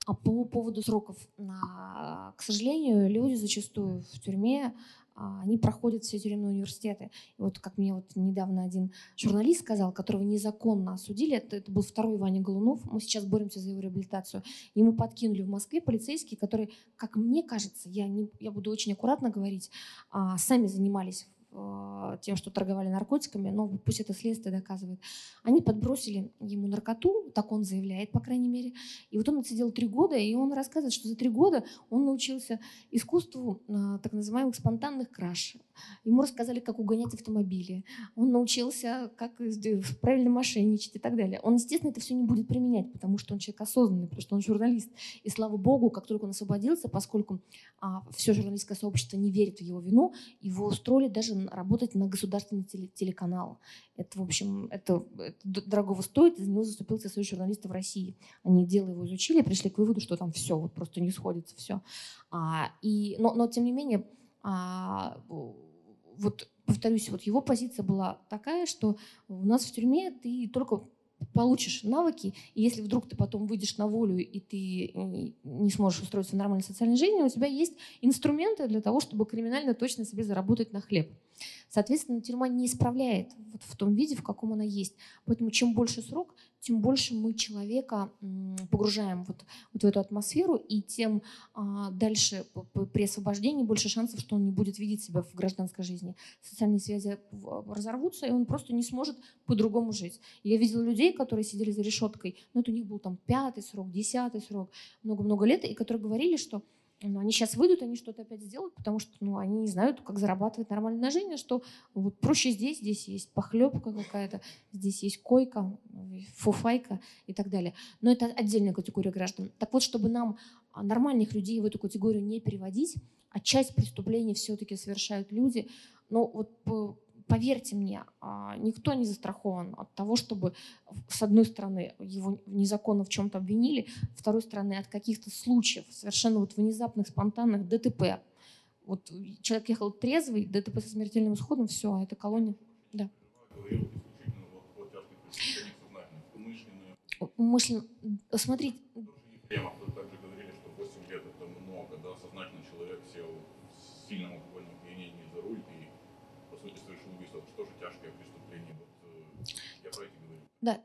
А по поводу сроков, к сожалению, люди зачастую в тюрьме они проходят все тюремные университеты. И вот как мне вот недавно один журналист сказал, которого незаконно осудили, это, это был второй Ваня Голунов, мы сейчас боремся за его реабилитацию, ему подкинули в Москве полицейские, которые, как мне кажется, я, не, я буду очень аккуратно говорить, а, сами занимались тем, что торговали наркотиками, но пусть это следствие доказывает. Они подбросили ему наркоту, так он заявляет, по крайней мере. И вот он отсидел три года, и он рассказывает, что за три года он научился искусству э, так называемых спонтанных краш. Ему рассказали, как угонять автомобили. Он научился, как правильно мошенничать и так далее. Он, естественно, это все не будет применять, потому что он человек осознанный, потому что он журналист. И слава богу, как только он освободился, поскольку а, все журналистское сообщество не верит в его вину, его устроили даже работать на государственный телеканал. Это, в общем, это, это дорогого стоит, из него заступился Союз в России. Они дело его изучили, пришли к выводу, что там все, вот просто не сходится все. А, и, но, но, тем не менее, а, вот повторюсь, вот его позиция была такая, что у нас в тюрьме ты только получишь навыки, и если вдруг ты потом выйдешь на волю, и ты не сможешь устроиться в нормальной социальной жизни, у тебя есть инструменты для того, чтобы криминально точно себе заработать на хлеб. Соответственно, тюрьма не исправляет вот в том виде, в каком она есть. Поэтому чем больше срок, тем больше мы человека погружаем вот, вот в эту атмосферу, и тем а, дальше при освобождении больше шансов, что он не будет видеть себя в гражданской жизни. Социальные связи разорвутся, и он просто не сможет по-другому жить. Я видела людей, которые сидели за решеткой, ну, вот у них был там пятый срок, десятый срок, много-много лет, и которые говорили, что но они сейчас выйдут, они что-то опять сделают, потому что ну, они не знают, как зарабатывать нормально на жизнь, что вот проще здесь, здесь есть похлебка какая-то, здесь есть койка, фуфайка и так далее. Но это отдельная категория граждан. Так вот, чтобы нам а, нормальных людей в эту категорию не переводить, а часть преступлений все-таки совершают люди, ну вот поверьте мне, а, никто не застрахован от того, чтобы с одной стороны его незаконно в чем-то обвинили, с второй стороны от каких-то случаев совершенно вот внезапных, спонтанных ДТП. Вот человек ехал трезвый, ДТП со смертельным исходом, все, а это колония. Да. Умышленно. Смотрите. Да.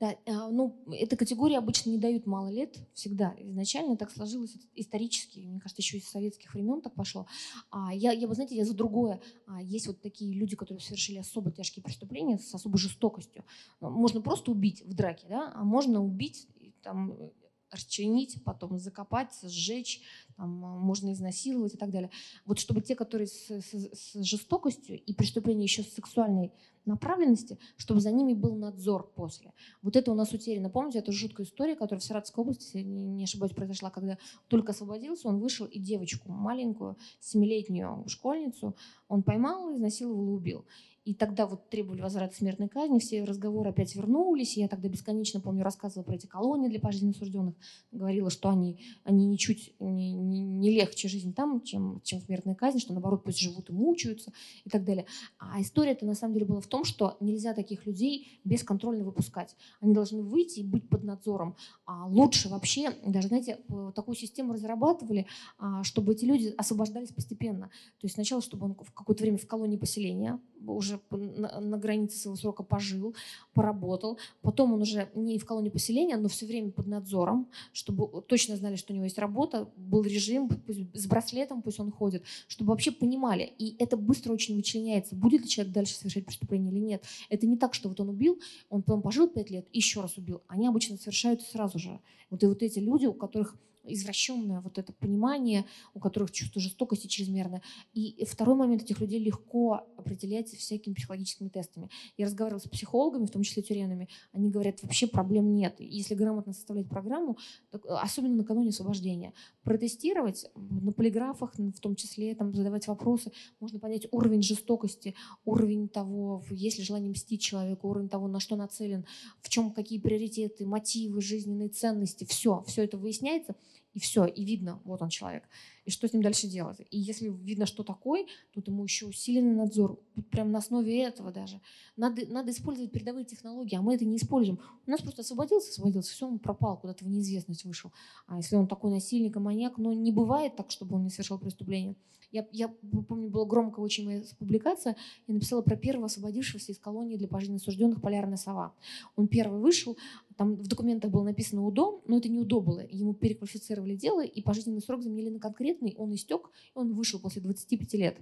Да, а, ну, эта категория обычно не дают мало лет, всегда. Изначально так сложилось исторически, мне кажется, еще из советских времен так пошло. А я, я, вы знаете, я за другое. А, есть вот такие люди, которые совершили особо тяжкие преступления с особой жестокостью. Можно просто убить в драке, да, а можно убить там, расчленить, потом закопать, сжечь, там, можно изнасиловать и так далее. Вот чтобы те, которые с, с, с жестокостью и преступления еще с сексуальной направленности, чтобы за ними был надзор после. Вот это у нас утеряно. Помните эту жуткую историю, которая в Саратовской области, если не ошибаюсь, произошла, когда только освободился, он вышел и девочку, маленькую, семилетнюю школьницу, он поймал, изнасиловал и убил. И тогда вот требовали возврата смертной казни, все разговоры опять вернулись. Я тогда бесконечно, помню, рассказывала про эти колонии для пожизненно осужденных. Говорила, что они, они ничуть не, не, не легче жизнь там, чем, чем смертная казнь, что наоборот пусть живут и мучаются и так далее. А история-то на самом деле была в том, что нельзя таких людей бесконтрольно выпускать. Они должны выйти и быть под надзором. А лучше вообще, даже, знаете, такую систему разрабатывали, а, чтобы эти люди освобождались постепенно. То есть сначала, чтобы он в какое-то время в колонии поселения уже на, на границе своего срока пожил, поработал. Потом он уже не в колонии поселения, но все время под надзором, чтобы точно знали, что у него есть работа, был режим, пусть с браслетом пусть он ходит, чтобы вообще понимали. И это быстро очень вычленяется, будет ли человек дальше совершать преступление или нет. Это не так, что вот он убил, он потом пожил пять лет, еще раз убил. Они обычно совершают сразу же. Вот и вот эти люди, у которых извращенное вот это понимание, у которых чувство жестокости чрезмерное. И второй момент, этих людей легко определять всякими психологическими тестами. Я разговаривала с психологами, в том числе тюремными, они говорят, вообще проблем нет. Если грамотно составлять программу, так, особенно накануне освобождения, протестировать на полиграфах, в том числе там, задавать вопросы, можно понять уровень жестокости, уровень того, есть ли желание мстить человеку, уровень того, на что нацелен, в чем какие приоритеты, мотивы, жизненные ценности, все, все это выясняется и все, и видно, вот он человек. И что с ним дальше делать? И если видно, что такой, тут ему еще усиленный надзор. Прямо на основе этого даже. Надо, надо использовать передовые технологии, а мы это не используем. У нас просто освободился, освободился, все, он пропал, куда-то в неизвестность вышел. А если он такой насильник и маньяк, ну не бывает так, чтобы он не совершал преступление. Я, я помню, была громкая очень моя публикация, я написала про первого освободившегося из колонии для пожизненно осужденных «Полярная сова». Он первый вышел, там в документах было написано УДО, но это не УДО было. Ему переквалифицировали дело, и пожизненный срок заменили на конкретный, он истек, и он вышел после 25 лет.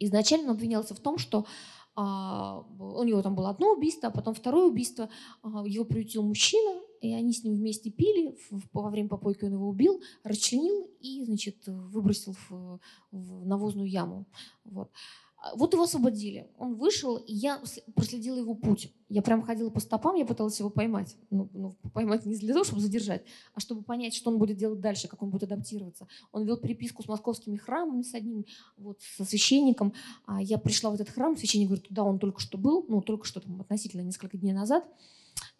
Изначально он обвинялся в том, что а, у него там было одно убийство, а потом второе убийство. А, его приютил мужчина, и они с ним вместе пили. Во время попойки он его убил, расчленил и, значит, выбросил в, в навозную яму. Вот. А, вот его освободили. Он вышел, и я проследила его путь. Я прям ходила по стопам, я пыталась его поймать. Ну, ну, поймать не для того, чтобы задержать, а чтобы понять, что он будет делать дальше, как он будет адаптироваться. Он вел переписку с московскими храмами, с одним, вот, со священником. А я пришла в этот храм, священник говорит, туда он только что был, ну, только что там относительно несколько дней назад.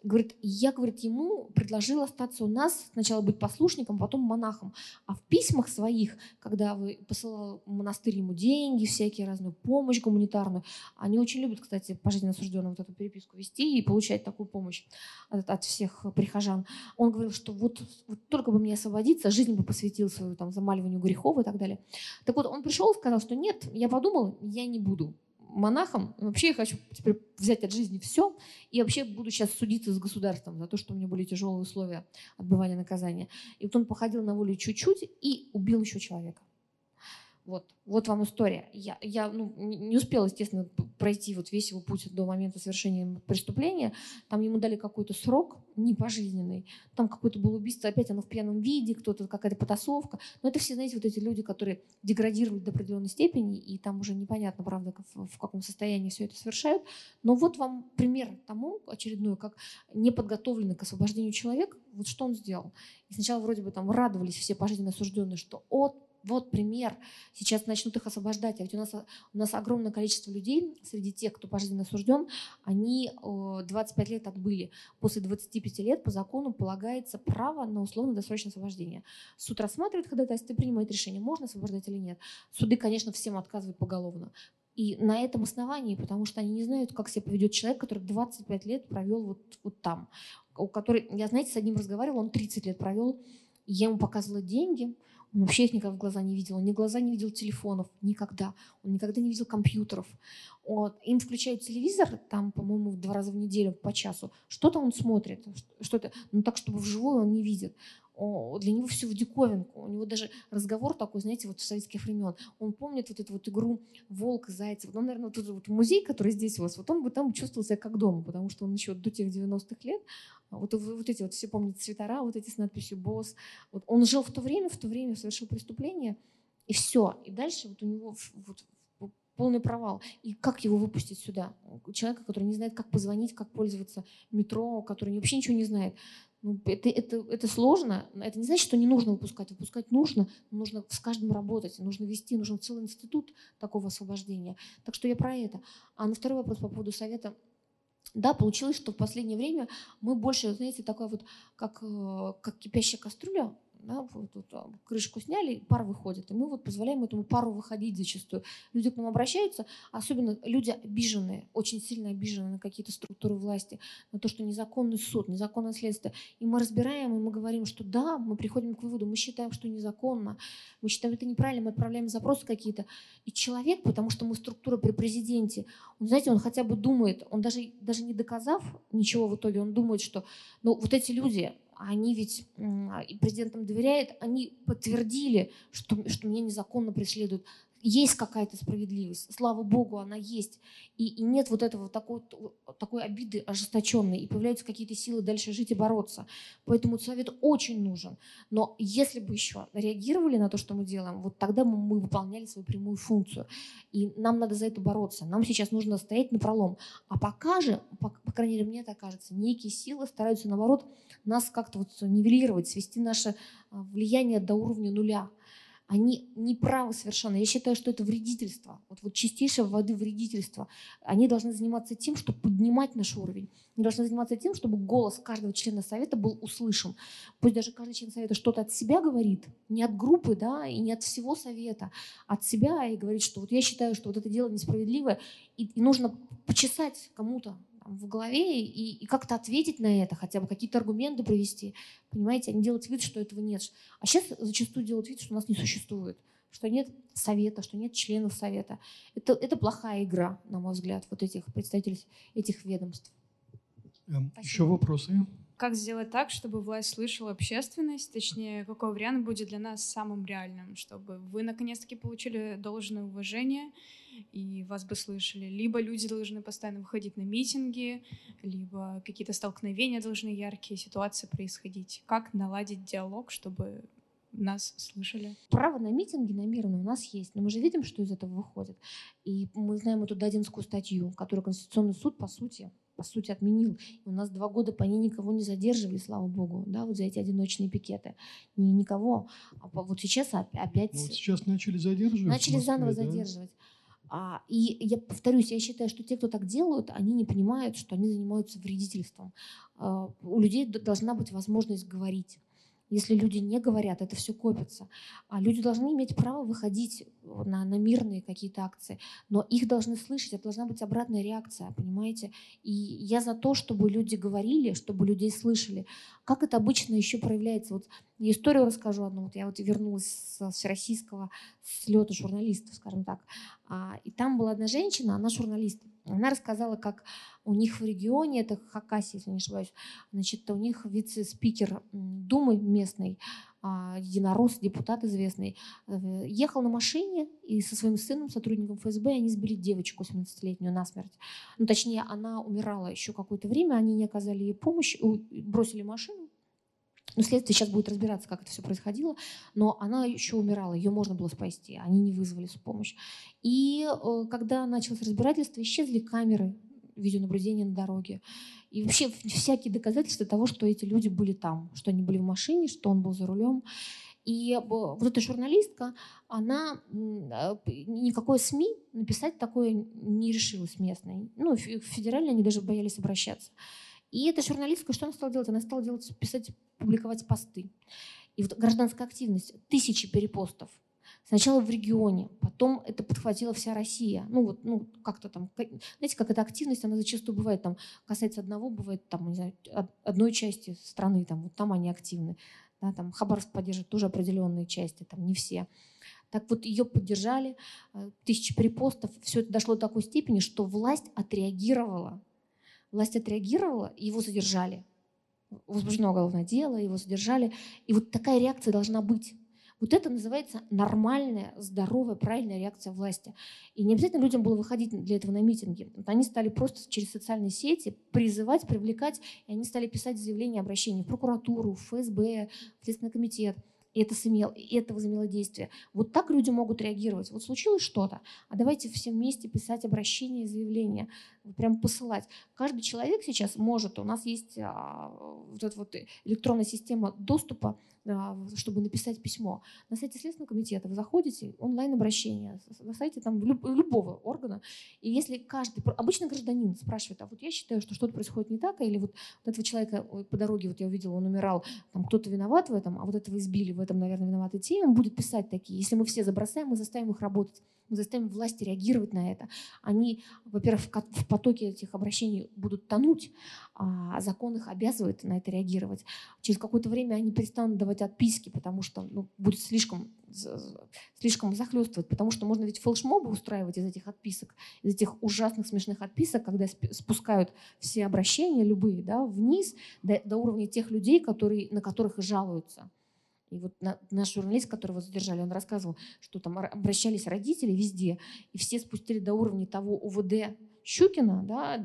Говорит, я, говорит, ему предложил остаться у нас, сначала быть послушником, потом монахом. А в письмах своих, когда вы посылал монастырь ему деньги, всякие разную помощь гуманитарную, они очень любят, кстати, пожизненно осужденным вот эту переписку вести и получать такую помощь от, от всех прихожан. Он говорил, что вот, вот только бы мне освободиться, жизнь бы посвятил свою там замаливанию грехов и так далее. Так вот, он пришел и сказал, что нет, я подумал, я не буду монахом. Вообще я хочу теперь взять от жизни все. И вообще буду сейчас судиться с государством за то, что у меня были тяжелые условия отбывания наказания. И вот он походил на волю чуть-чуть и убил еще человека. Вот, вот вам история. Я, я ну, не успела, естественно, пройти вот весь его путь до момента совершения преступления. Там ему дали какой-то срок, не пожизненный. Там какое-то было убийство, опять оно в пьяном виде, кто-то какая-то потасовка. Но это все, знаете, вот эти люди, которые деградируют до определенной степени, и там уже непонятно, правда, в, в каком состоянии все это совершают. Но вот вам пример тому очередной, как неподготовленный к освобождению человек, вот что он сделал. И сначала вроде бы там радовались все пожизненно осужденные, что от вот пример. Сейчас начнут их освобождать. А ведь у нас, у нас огромное количество людей среди тех, кто пожизненно осужден, они 25 лет отбыли. После 25 лет по закону полагается право на условно-досрочное освобождение. Суд рассматривает ходатайство и принимает решение, можно освобождать или нет. Суды, конечно, всем отказывают поголовно. И на этом основании, потому что они не знают, как себя поведет человек, который 25 лет провел вот, вот там. У который, я, знаете, с одним разговаривала, он 30 лет провел, я ему показывала деньги, он вообще их никогда в глаза не видел. Он ни глаза не видел телефонов никогда. Он никогда не видел компьютеров. Вот. Им включают телевизор, там, по-моему, два раза в неделю по часу. Что-то он смотрит, что-то, ну так, чтобы вживую он не видит для него все в диковинку. У него даже разговор такой, знаете, вот в советских времен. Он помнит вот эту вот игру «Волк, зайцев». Он, наверное, вот этот вот музей, который здесь у вас, вот он бы там чувствовал себя как дома, потому что он еще до тех 90-х лет, а вот, вот эти вот все помнят цветора, вот эти с надписью «Босс». Вот он жил в то время, в то время совершил преступление, и все. И дальше вот у него вот полный провал. И как его выпустить сюда? Человека, который не знает, как позвонить, как пользоваться метро, который вообще ничего не знает. Ну, это, это, это сложно. Это не значит, что не нужно выпускать. Выпускать нужно. Нужно с каждым работать. Нужно вести. Нужен целый институт такого освобождения. Так что я про это. А на второй вопрос по поводу совета. Да, получилось, что в последнее время мы больше, знаете, такая вот, как, э, как кипящая кастрюля, да, вот, вот, а, крышку сняли, пар выходит. И мы вот позволяем этому пару выходить зачастую. Люди к нам обращаются, особенно люди обиженные, очень сильно обиженные на какие-то структуры власти, на то, что незаконный суд, незаконное следствие. И мы разбираем, и мы говорим, что да, мы приходим к выводу, мы считаем, что незаконно, мы считаем, это неправильно, мы отправляем запросы какие-то. И человек, потому что мы структура при президенте, он, знаете, он хотя бы думает, он даже, даже не доказав ничего в итоге, он думает, что ну, вот эти люди, они ведь и президентам доверяют, они подтвердили, что, что меня незаконно преследуют. Есть какая-то справедливость, слава богу, она есть. И, и нет вот этого такой, такой обиды ожесточенной, и появляются какие-то силы дальше жить и бороться. Поэтому совет очень нужен. Но если бы еще реагировали на то, что мы делаем, вот тогда мы, мы выполняли свою прямую функцию. И нам надо за это бороться. Нам сейчас нужно стоять на пролом. А пока же, по, по крайней мере, мне так кажется, некие силы стараются, наоборот, нас как-то вот нивелировать, свести наше а, влияние до уровня нуля. Они не правы совершенно. Я считаю, что это вредительство. Вот, вот чистейшее воды вредительство. Они должны заниматься тем, чтобы поднимать наш уровень. Они должны заниматься тем, чтобы голос каждого члена совета был услышан. Пусть даже каждый член совета что-то от себя говорит, не от группы, да, и не от всего совета, а от себя и говорит, что вот я считаю, что вот это дело несправедливое, и, и нужно почесать кому-то в голове и, и как-то ответить на это, хотя бы какие-то аргументы привести. Понимаете, они делают вид, что этого нет. А сейчас зачастую делают вид, что нас не существует, что нет совета, что нет членов совета. Это, это плохая игра, на мой взгляд, вот этих представителей этих ведомств. Эм, еще вопросы? Как сделать так, чтобы власть слышала общественность, точнее, какой вариант будет для нас самым реальным, чтобы вы наконец-таки получили должное уважение и вас бы слышали. Либо люди должны постоянно выходить на митинги, либо какие-то столкновения должны яркие ситуации происходить. Как наладить диалог, чтобы нас слышали. Право на митинги, на мирные у нас есть, но мы же видим, что из этого выходит. И мы знаем эту Дадинскую статью, которую Конституционный суд, по сути, по сути, отменил. И у нас два года по ней никого не задерживали, слава богу, да, вот за эти одиночные пикеты. Ни, никого. А вот сейчас опять... Ну, вот сейчас начали задерживать. Начали Москве, заново да? задерживать. А, и я повторюсь, я считаю, что те, кто так делают, они не понимают, что они занимаются вредительством. А, у людей должна быть возможность говорить. Если люди не говорят, это все копится. А люди должны иметь право выходить на, на мирные какие-то акции, но их должны слышать, это должна быть обратная реакция, понимаете? И я за то, чтобы люди говорили, чтобы людей слышали. Как это обычно еще проявляется? Вот я историю расскажу одну. Вот я вот вернулась с всероссийского слета журналистов, скажем так. А, и там была одна женщина, она журналист. Она рассказала, как у них в регионе, это Хакасия, если не ошибаюсь, значит, у них вице-спикер Думы местной, а, единорос, депутат известный, э, ехал на машине и со своим сыном, сотрудником ФСБ, они сбили девочку 17-летнюю насмерть. Ну, точнее, она умирала еще какое-то время, они не оказали ей помощь, бросили машину, ну, следствие сейчас будет разбираться, как это все происходило, но она еще умирала, ее можно было спасти, они не вызвали помощь. И э, когда началось разбирательство, исчезли камеры видеонаблюдения на дороге. И вообще всякие доказательства того, что эти люди были там, что они были в машине, что он был за рулем. И э, вот эта журналистка, она э, никакой СМИ написать такое не решилась местной. Ну, федерально они даже боялись обращаться. И эта журналистка, что она стала делать? Она стала делать, писать, публиковать посты. И вот гражданская активность, тысячи перепостов. Сначала в регионе, потом это подхватила вся Россия. Ну вот, ну как-то там, знаете, как эта активность, она зачастую бывает там, касается одного, бывает там, не знаю, одной части страны, там, вот там они активны. Да, там Хабаровск поддерживает тоже определенные части, там не все. Так вот, ее поддержали, э, тысячи перепостов, все это дошло до такой степени, что власть отреагировала. Власть отреагировала, его задержали. Возбуждено уголовное дело, его задержали. И вот такая реакция должна быть. Вот это называется нормальная, здоровая, правильная реакция власти. И не обязательно людям было выходить для этого на митинги. Вот они стали просто через социальные сети призывать, привлекать, и они стали писать заявления, обращения в прокуратуру, в ФСБ, в Следственный комитет и это, сумел, и это возымело действие. Вот так люди могут реагировать. Вот случилось что-то, а давайте все вместе писать обращения, заявления, прям посылать. Каждый человек сейчас может, у нас есть а, вот эта вот электронная система доступа чтобы написать письмо. На сайте Следственного комитета вы заходите, онлайн-обращение, на сайте там любого органа, и если каждый, обычный гражданин спрашивает, а вот я считаю, что что-то происходит не так, или вот, вот этого человека по дороге, вот я увидела, он умирал, там кто-то виноват в этом, а вот этого избили, в этом, наверное, виноваты те, он будет писать такие. Если мы все забросаем, мы заставим их работать мы заставим власти реагировать на это. Они, во-первых, в потоке этих обращений будут тонуть, а закон их обязывает на это реагировать. Через какое-то время они перестанут давать отписки, потому что ну, будет слишком, слишком захлестывать, потому что можно ведь флешмобы устраивать из этих отписок, из этих ужасных смешных отписок, когда спускают все обращения любые да, вниз до, до уровня тех людей, которые, на которых и жалуются. И вот наш журналист, которого задержали, он рассказывал, что там обращались родители везде, и все спустили до уровня того УВД Щукина, да,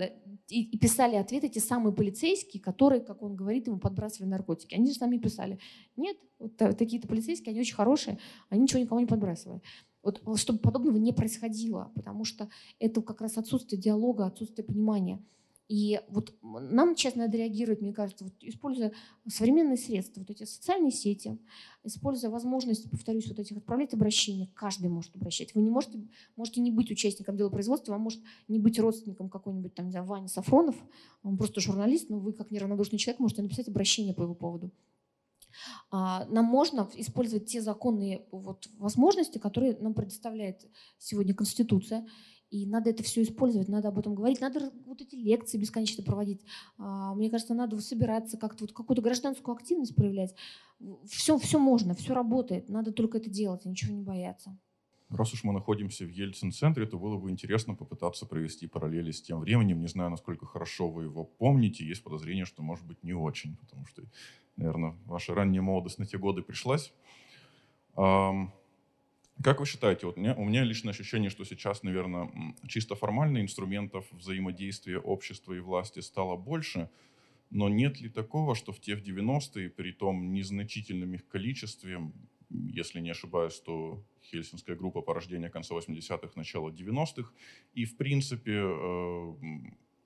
и писали ответы те самые полицейские, которые, как он говорит, ему подбрасывали наркотики. Они же сами писали, нет, вот такие-то полицейские, они очень хорошие, они ничего никому не подбрасывают. Вот, чтобы подобного не происходило, потому что это как раз отсутствие диалога, отсутствие понимания. И вот нам сейчас надо реагировать, мне кажется, вот используя современные средства, вот эти социальные сети, используя возможность, повторюсь, вот этих отправлять обращения, каждый может обращать. Вы не можете, можете не быть участником дела производства, а может не быть родственником какой-нибудь там, не Вани Сафронов, он просто журналист, но вы как неравнодушный человек можете написать обращение по его поводу. А, нам можно использовать те законные вот возможности, которые нам предоставляет сегодня Конституция. И надо это все использовать, надо об этом говорить, надо вот эти лекции бесконечно проводить. А, мне кажется, надо собираться, как-то вот какую-то гражданскую активность проявлять. Все, все можно, все работает, надо только это делать, ничего не бояться. Раз уж мы находимся в Ельцин-центре, то было бы интересно попытаться провести параллели с тем временем. Не знаю, насколько хорошо вы его помните. Есть подозрение, что, может быть, не очень, потому что, наверное, ваша ранняя молодость на те годы пришлась. Как вы считаете, вот у, меня, у меня личное ощущение, что сейчас, наверное, чисто формально инструментов взаимодействия общества и власти стало больше, но нет ли такого, что в те в 90-е, при том незначительном их количестве, если не ошибаюсь, то Хельсинская группа порождения конца 80-х, начала 90-х, и в принципе, э,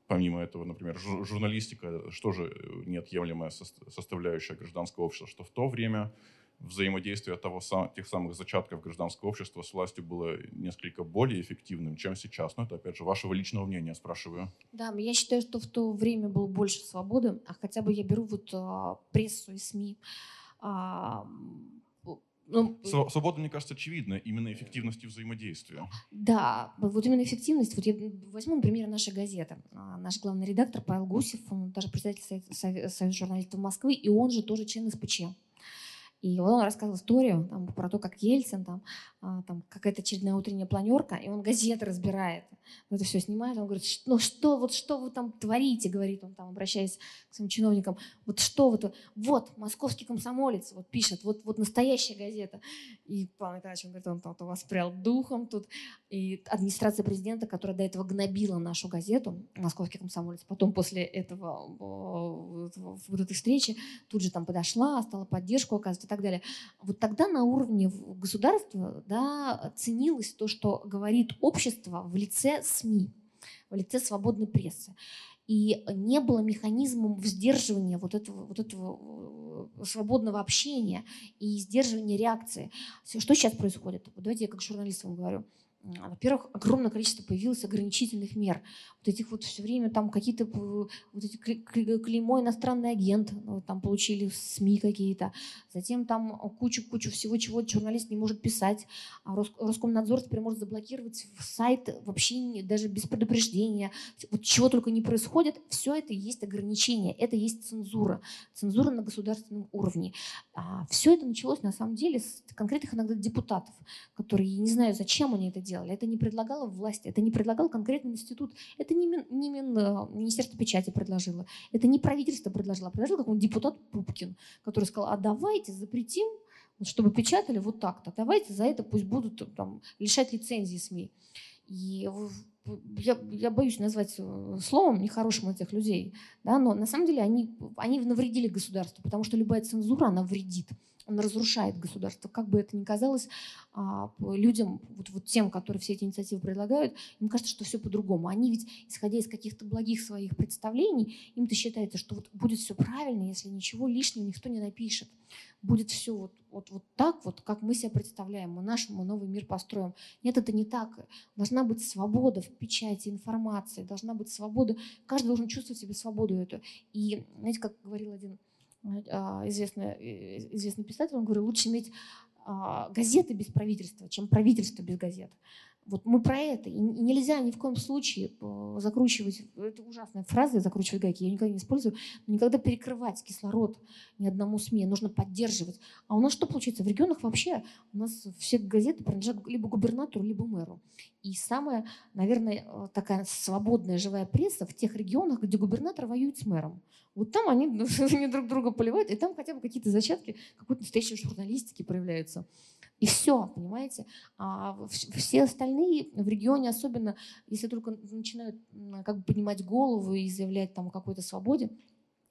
помимо этого, например, журналистика, что же э, неотъемлемая составляющая гражданского общества, что в то время взаимодействие того, тех самых зачатков гражданского общества с властью было несколько более эффективным, чем сейчас. Но это, опять же, вашего личного мнения спрашиваю. Да, я считаю, что в то время было больше свободы, а хотя бы я беру вот а, прессу и СМИ. А, ну, Свобода, мне кажется, очевидна, именно эффективности взаимодействия. Да, вот именно эффективность. Вот я возьму, например, наша газета. Наш главный редактор Павел Гусев, он даже председатель Союза журналистов Москвы, и он же тоже член СПЧ. И он рассказывал историю там, про то, как Ельцин, там, а, там какая-то очередная утренняя планерка, и он газеты разбирает. Он это все снимает, он говорит, ну что, вот что вы там творите, говорит он там, обращаясь к своим чиновникам, вот что вы, вот, московский комсомолец, вот пишет, вот, вот настоящая газета. И Павел Николаевич, он говорит, он тут воспрял духом тут. И администрация президента, которая до этого гнобила нашу газету, московский комсомолец, потом после этого, вот этой встречи, тут же там подошла, стала поддержку оказывать так далее. Вот тогда на уровне государства да, ценилось то, что говорит общество в лице СМИ, в лице свободной прессы. И не было механизмом сдерживания вот этого, вот этого э, свободного общения и сдерживания реакции. Что сейчас происходит? Давайте я как журналист вам говорю. Во-первых, огромное количество появилось ограничительных мер. Вот этих вот все время там какие-то вот эти клеймо иностранный агент, ну, там получили СМИ какие-то. Затем там кучу-кучу всего, чего журналист не может писать. А Роскомнадзор теперь может заблокировать сайт вообще даже без предупреждения. Вот чего только не происходит, все это есть ограничение, это есть цензура. Цензура на государственном уровне. А все это началось на самом деле с конкретных иногда депутатов, которые, не знаю, зачем они это делают, делали. Это не предлагала власть, это не предлагал конкретный институт, это не, Мин, не Мин, э, Министерство печати предложило, это не правительство предложило, а предложил какой-нибудь депутат Пупкин, который сказал, а давайте запретим, чтобы печатали вот так-то, давайте за это пусть будут там, лишать лицензии СМИ. И я, я боюсь назвать э, словом нехорошим этих людей, да, но на самом деле они, они навредили государству, потому что любая цензура, она вредит он разрушает государство. Как бы это ни казалось а, людям, вот, вот тем, которые все эти инициативы предлагают, им кажется, что все по-другому. Они ведь, исходя из каких-то благих своих представлений, им-то считается, что вот будет все правильно, если ничего лишнего никто не напишет. Будет все вот, вот, вот так, вот, как мы себе представляем, мы наш мы новый мир построим. Нет, это не так. Должна быть свобода в печати, информации, должна быть свобода. Каждый должен чувствовать себе свободу эту. И, знаете, как говорил один известный, э, известный писатель, он говорит, лучше иметь а, газеты без правительства, чем правительство без газет. Вот мы про это. И нельзя ни в коем случае э, закручивать, это ужасная фраза, закручивать гайки, я никогда не использую, но никогда перекрывать кислород ни одному СМИ, нужно поддерживать. А у нас что получается? В регионах вообще у нас все газеты принадлежат либо губернатору, либо мэру. И самая, наверное, э, такая свободная живая пресса в тех регионах, где губернатор воюет с мэром. Вот там они, они друг друга поливают, и там хотя бы какие-то зачатки какой-то настоящей журналистики проявляются. И все, понимаете? А все остальные в регионе, особенно если только начинают как бы поднимать голову и заявлять там о какой-то свободе,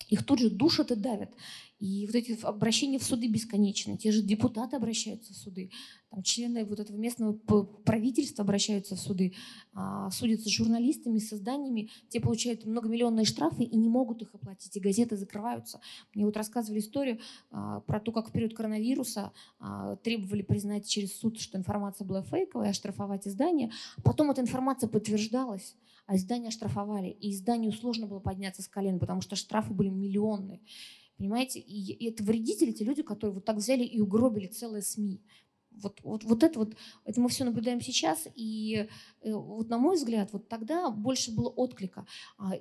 их тут же душат и давят. И вот эти обращения в суды бесконечны. Те же депутаты обращаются в суды, там члены вот этого местного правительства обращаются в суды, а, судятся с журналистами, с изданиями. Те получают многомиллионные штрафы и не могут их оплатить, и газеты закрываются. Мне вот рассказывали историю а, про то, как в период коронавируса а, требовали признать через суд, что информация была фейковая, оштрафовать издание. Потом эта информация подтверждалась а издания оштрафовали. И изданию сложно было подняться с колен, потому что штрафы были миллионные. Понимаете? И, это вредители, те люди, которые вот так взяли и угробили целые СМИ. Вот, вот, вот это вот, это мы все наблюдаем сейчас, и э, вот на мой взгляд, вот тогда больше было отклика. А,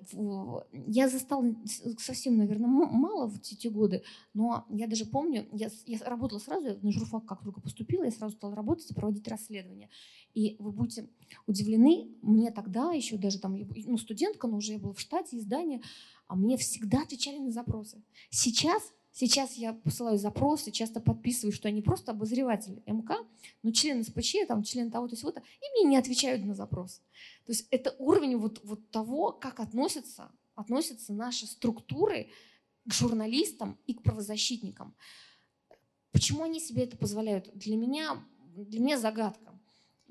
я застала совсем, наверное, мало в эти годы, но я даже помню, я, я работала сразу, я на журфак как только поступила, я сразу стала работать и проводить расследования. И вы будете удивлены, мне тогда еще даже там, ну, студентка, но уже я была в штате издания, а мне всегда отвечали на запросы. Сейчас Сейчас я посылаю запросы, часто подписываю, что я не просто обозреватель МК, но член СПЧ, там, член того-то, сего-то, и мне не отвечают на запрос. То есть это уровень вот, вот того, как относятся, относятся наши структуры к журналистам и к правозащитникам. Почему они себе это позволяют? Для меня, для меня загадка.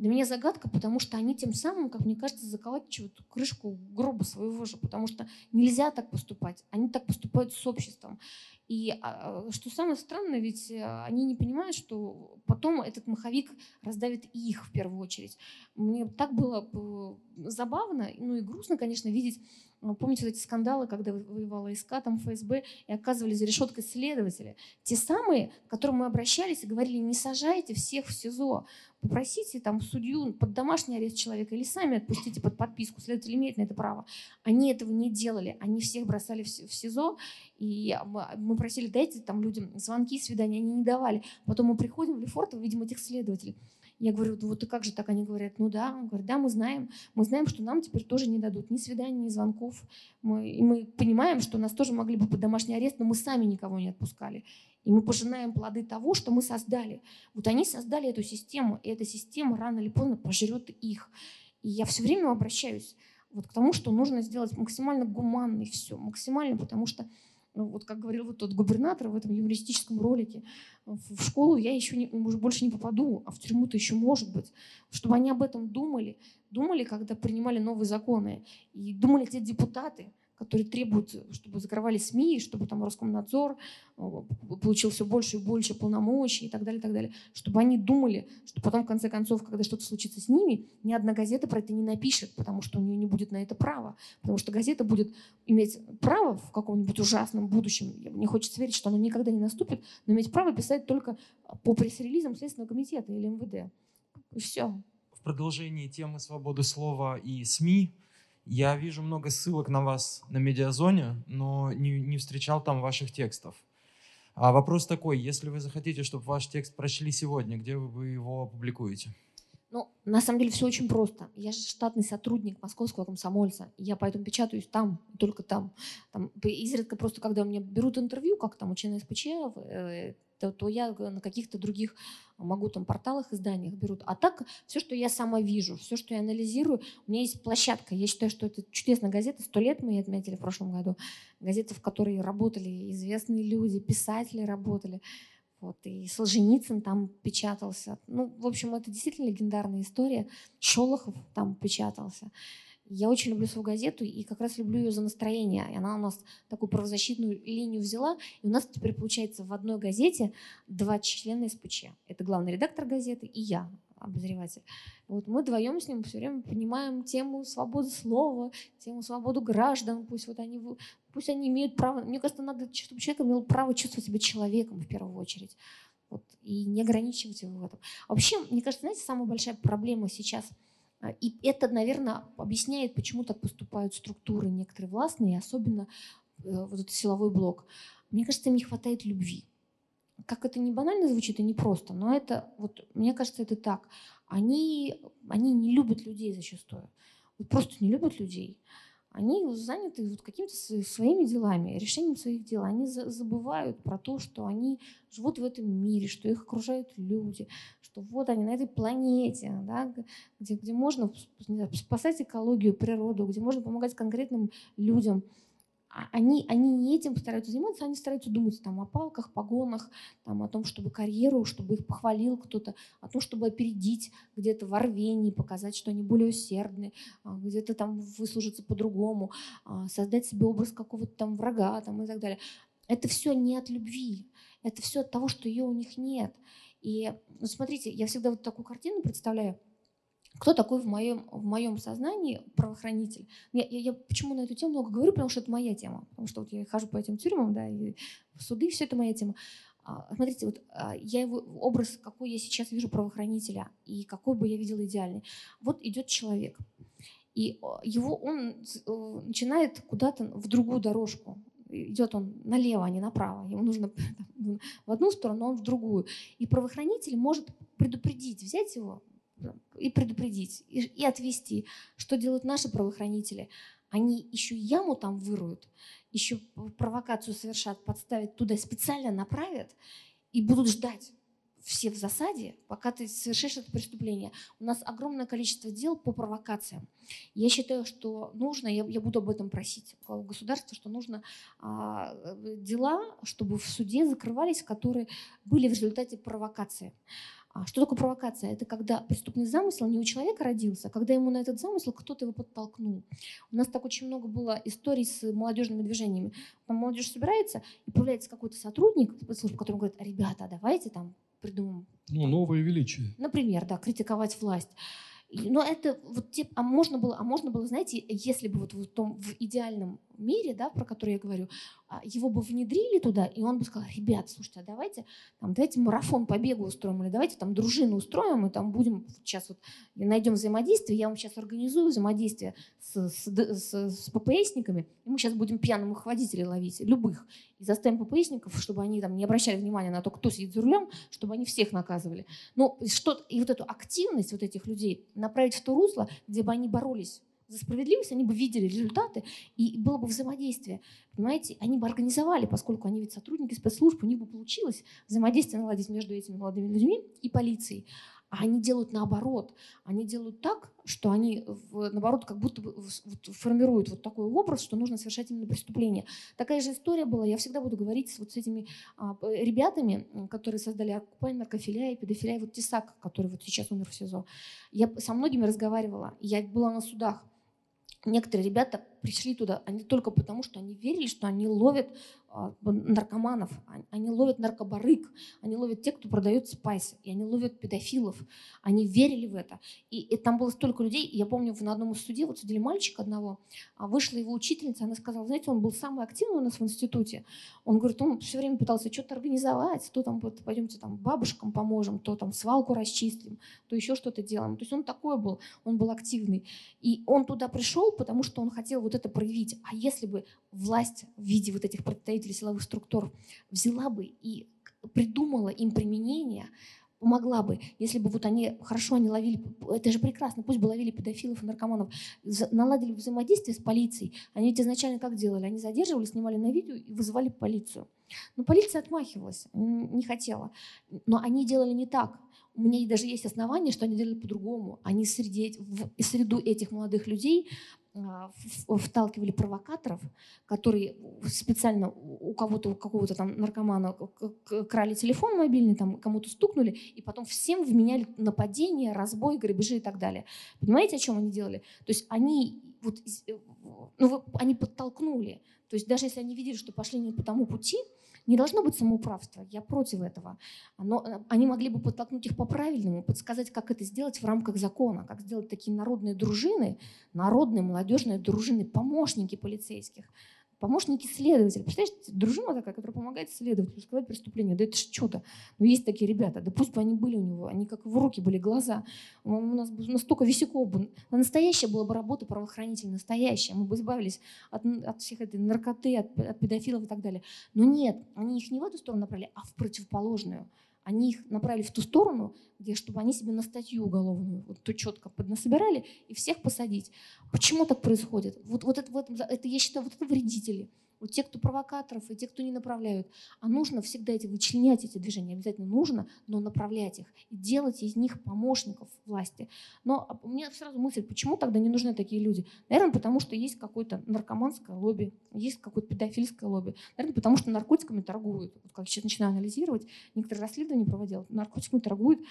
Для меня загадка, потому что они тем самым, как мне кажется, заколачивают крышку гроба своего же, потому что нельзя так поступать. Они так поступают с обществом. И а, что самое странное, ведь э, они не понимают, что потом этот маховик раздавит их в первую очередь. Мне так было забавно, ну и грустно, конечно, видеть помните вот эти скандалы, когда воевала СК, там ФСБ, и оказывали за решеткой следователи. Те самые, к которым мы обращались и говорили, не сажайте всех в СИЗО, попросите там судью под домашний арест человека или сами отпустите под подписку, следователь имеет на это право. Они этого не делали, они всех бросали в СИЗО, и мы просили, дайте там людям звонки, свидания, они не давали. Потом мы приходим в Лефортово, видим этих следователей. Я говорю, вот и как же так? Они говорят, ну да. Он говорит, да, мы знаем. Мы знаем, что нам теперь тоже не дадут ни свиданий, ни звонков. Мы, и мы понимаем, что нас тоже могли бы под домашний арест, но мы сами никого не отпускали. И мы пожинаем плоды того, что мы создали. Вот они создали эту систему, и эта система рано или поздно пожрет их. И я все время обращаюсь вот к тому, что нужно сделать максимально гуманно и все, максимально, потому что ну, вот как говорил вот тот губернатор в этом юмористическом ролике, в школу я еще не, уже больше не попаду, а в тюрьму-то еще может быть. Чтобы они об этом думали, думали, когда принимали новые законы, и думали те депутаты, которые требуют, чтобы закрывали СМИ, чтобы там Роскомнадзор э, получил все больше и больше полномочий и так далее, и так далее. Чтобы они думали, что потом, в конце концов, когда что-то случится с ними, ни одна газета про это не напишет, потому что у нее не будет на это права. Потому что газета будет иметь право в каком-нибудь ужасном будущем, не хочется верить, что оно никогда не наступит, но иметь право писать только по пресс-релизам Следственного комитета или МВД. И все. В продолжении темы свободы слова и СМИ я вижу много ссылок на вас на медиазоне, но не, не встречал там ваших текстов. А вопрос такой, если вы захотите, чтобы ваш текст прочли сегодня, где вы его опубликуете? Ну, на самом деле все очень просто. Я же штатный сотрудник московского комсомольца. Я поэтому печатаюсь там, только там. там изредка просто, когда у меня берут интервью, как там у члена СПЧ, то, то я на каких-то других могу там порталах, изданиях берут. А так все, что я сама вижу, все, что я анализирую, у меня есть площадка. Я считаю, что это чудесная газета. Сто лет мы ее отметили в прошлом году. Газета, в которой работали известные люди, писатели работали. Вот, и Солженицын там печатался. Ну, в общем, это действительно легендарная история. Шолохов там печатался. Я очень люблю свою газету и как раз люблю ее за настроение. И она у нас такую правозащитную линию взяла. И у нас теперь получается в одной газете два члена СПЧ. Это главный редактор газеты и я, обозреватель. Вот мы вдвоем с ним все время понимаем тему свободы слова, тему свободу граждан. Пусть вот они, пусть они имеют право. Мне кажется, надо, чтобы человек имел право чувствовать себя человеком в первую очередь. Вот, и не ограничивать его в этом. Вообще, мне кажется, знаете, самая большая проблема сейчас – а, и это, наверное, объясняет, почему так поступают структуры некоторые властные, особенно э, вот этот силовой блок. Мне кажется, им не хватает любви. Как это не банально звучит и не просто, но это, вот, мне кажется, это так. Они, они не любят людей зачастую. Вот просто не любят людей они заняты вот какими-то своими делами, решением своих дел. Они забывают про то, что они живут в этом мире, что их окружают люди, что вот они на этой планете, да, где, где можно спасать экологию, природу, где можно помогать конкретным людям – они, они не этим стараются заниматься, они стараются думать там, о палках, погонах, там, о том, чтобы карьеру, чтобы их похвалил кто-то, о том, чтобы опередить где-то в рвении, показать, что они более усердны, а, где-то там выслужиться по-другому, а, создать себе образ какого-то там врага там, и так далее. Это все не от любви, это все от того, что ее у них нет. И ну, смотрите, я всегда вот такую картину представляю – кто такой в моем, в моем сознании правоохранитель. Я, я, я почему на эту тему много говорю, потому что это моя тема. Потому что вот я хожу по этим тюрьмам, да, и в суды, все это моя тема. А, смотрите, вот а, я его образ, какой я сейчас вижу правоохранителя, и какой бы я видела идеальный. Вот идет человек, и его он э, начинает куда-то в другую дорожку. Идет он налево, а не направо. Ему нужно в одну сторону, а он в другую. И правоохранитель может предупредить, взять его и предупредить, и, и отвести. Что делают наши правоохранители? Они еще яму там выруют, еще провокацию совершат, подставят туда, специально направят и будут ждать все в засаде, пока ты совершишь это преступление. У нас огромное количество дел по провокациям. Я считаю, что нужно, я, я буду об этом просить у государства, что нужно а, дела, чтобы в суде закрывались, которые были в результате провокации. А что такое провокация? Это когда преступный замысел не у человека родился, а когда ему на этот замысел кто-то его подтолкнул. У нас так очень много было историй с молодежными движениями. Там молодежь собирается, и появляется какой-то сотрудник спецслужб, который говорит, ребята, давайте там придумаем. Ну, новое величие. Например, да, критиковать власть. Но это вот тип, а можно было, а можно было, знаете, если бы вот в том в идеальном мире, да, про который я говорю, а, его бы внедрили туда, и он бы сказал, ребят, слушайте, а давайте, там, давайте марафон по бегу устроим, или давайте там дружину устроим, и там будем сейчас вот найдем взаимодействие, я вам сейчас организую взаимодействие с, с, с, с ППСниками, и мы сейчас будем пьяным их водителей ловить, любых, и заставим ППСников, чтобы они там не обращали внимания на то, кто сидит за рулем, чтобы они всех наказывали. Ну, что, и вот эту активность вот этих людей направить в то русло, где бы они боролись за справедливость, они бы видели результаты, и было бы взаимодействие. Понимаете, они бы организовали, поскольку они ведь сотрудники спецслужб, у них бы получилось взаимодействие наладить между этими молодыми людьми и полицией. А они делают наоборот. Они делают так, что они, наоборот, как будто бы формируют вот такой образ, что нужно совершать именно преступление. Такая же история была. Я всегда буду говорить с вот с этими а, ребятами, которые создали оккупай, наркофилия и педофилия, вот Тесак, который вот сейчас умер в СИЗО. Я со многими разговаривала. Я была на судах некоторые ребята пришли туда, они только потому, что они верили, что они ловят а, наркоманов, они ловят наркобарык, они ловят тех, кто продает спайс, и они ловят педофилов. Они верили в это. И, и там было столько людей. Я помню, на одном из судей вот судили мальчика одного, а вышла его учительница, она сказала, знаете, он был самый активный у нас в институте. Он говорит, он все время пытался что-то организовать, то там пойдемте там бабушкам поможем, то там свалку расчистим, то еще что-то делаем. То есть он такой был, он был активный. И он туда пришел, потому что он хотел вот это проявить. А если бы власть в виде вот этих представителей силовых структур взяла бы и придумала им применение, помогла бы, если бы вот они, хорошо они ловили, это же прекрасно, пусть бы ловили педофилов и наркоманов, наладили взаимодействие с полицией. Они ведь изначально как делали? Они задерживали, снимали на видео и вызывали полицию. Но полиция отмахивалась, не хотела. Но они делали не так. У меня даже есть основания, что они делали по-другому. Они среди, в среду этих молодых людей вталкивали провокаторов, которые специально у кого-то, у какого-то там наркомана крали телефон мобильный, там кому-то стукнули, и потом всем вменяли нападение, разбой, грабежи и так далее. Понимаете, о чем они делали? То есть они, вот, э, ну, они подтолкнули. То есть даже если они видели, что пошли не по тому пути, не должно быть самоуправства, я против этого. Но э, они могли бы подтолкнуть их по-правильному, подсказать, как это сделать в рамках закона, как сделать такие народные дружины, народные молодежные дружины, помощники полицейских, помощники следователя. Представляешь, дружина такая, которая помогает следователю раскрывать преступление. Да это же чудо. Ну, есть такие ребята. Да пусть бы они были у него. Они как в руки были, глаза. У нас настолько висяков бы. Настоящая была бы работа правоохранительная, настоящая. Мы бы избавились от, от всех этой наркоты, от, от педофилов и так далее. Но нет, они их не в эту сторону направили, а в противоположную они их направили в ту сторону, где, чтобы они себе на статью уголовную вот то четко поднасобирали и всех посадить. Почему так происходит? Вот, вот это, вот это, я считаю, вот это вредители вот те, кто провокаторов, и те, кто не направляют. А нужно всегда эти вычленять эти движения, обязательно нужно, но направлять их и делать из них помощников власти. Но у меня сразу мысль, почему тогда не нужны такие люди? Наверное, потому что есть какое-то наркоманское лобби, есть какое-то педофильское лобби. Наверное, потому что наркотиками торгуют. Вот как сейчас начинаю анализировать, некоторые расследования проводил, наркотиками торгуют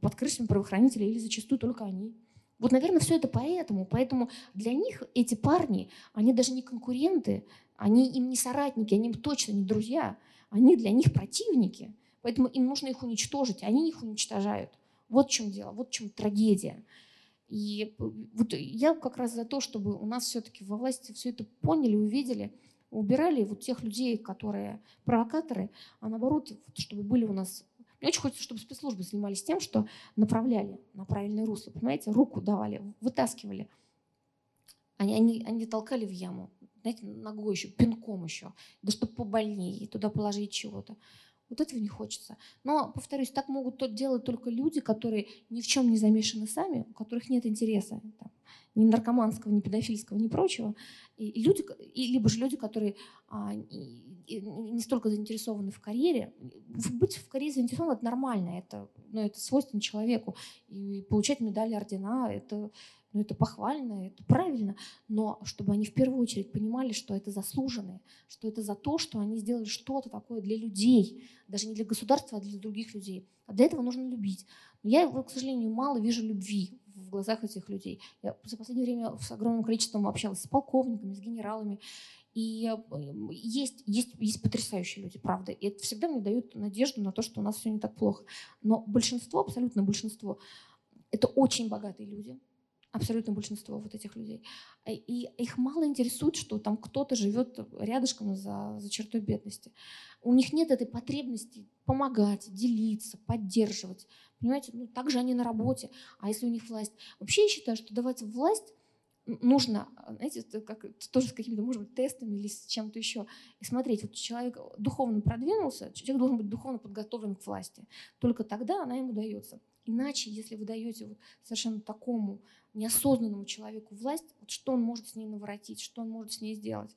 под крышами правоохранителей или зачастую только они. Вот, наверное, все это поэтому. Поэтому для них эти парни, они даже не конкуренты, они им не соратники, они им точно не друзья. Они для них противники. Поэтому им нужно их уничтожить, они их уничтожают. Вот в чем дело, вот в чем трагедия. И вот я как раз за то, чтобы у нас все-таки во власти все это поняли, увидели, убирали вот тех людей, которые провокаторы, а наоборот, чтобы были у нас мне очень хочется, чтобы спецслужбы занимались тем, что направляли на правильное русло, понимаете, руку давали, вытаскивали. Они, они, они толкали в яму, знаете, ногой еще, пинком еще, да чтобы побольнее, туда положить чего-то. Вот этого не хочется. Но, повторюсь, так могут делать только люди, которые ни в чем не замешаны сами, у которых нет интереса там, ни наркоманского, ни педофильского, ни прочего. И, люди, и, либо же люди, которые а, и, и не столько заинтересованы в карьере. Быть в карьере заинтересованным – это нормально, это, ну, это свойственно человеку. И получать медали, ордена – это ну, это похвально, это правильно, но чтобы они в первую очередь понимали, что это заслуженные, что это за то, что они сделали что-то такое для людей, даже не для государства, а для других людей. А для этого нужно любить. Я, к сожалению, мало вижу любви в глазах этих людей. Я за последнее время с огромным количеством общалась с полковниками, с генералами, и есть, есть, есть потрясающие люди, правда. И это всегда мне дает надежду на то, что у нас все не так плохо. Но большинство, абсолютно большинство, это очень богатые люди, абсолютно большинство вот этих людей. Э, и их мало интересует, что там кто-то живет рядышком за, за чертой бедности. У них нет этой потребности помогать, делиться, поддерживать. Понимаете, ну, также они на работе. А если у них власть? Вообще я считаю, что давать власть нужно, знаете, как, тоже с какими-то, может быть, тестами или с чем-то еще. И смотреть, вот человек духовно продвинулся, человек должен быть духовно подготовлен к власти. Только тогда она ему дается. Иначе, если вы даете вот совершенно такому неосознанному человеку власть, вот что он может с ней наворотить, что он может с ней сделать.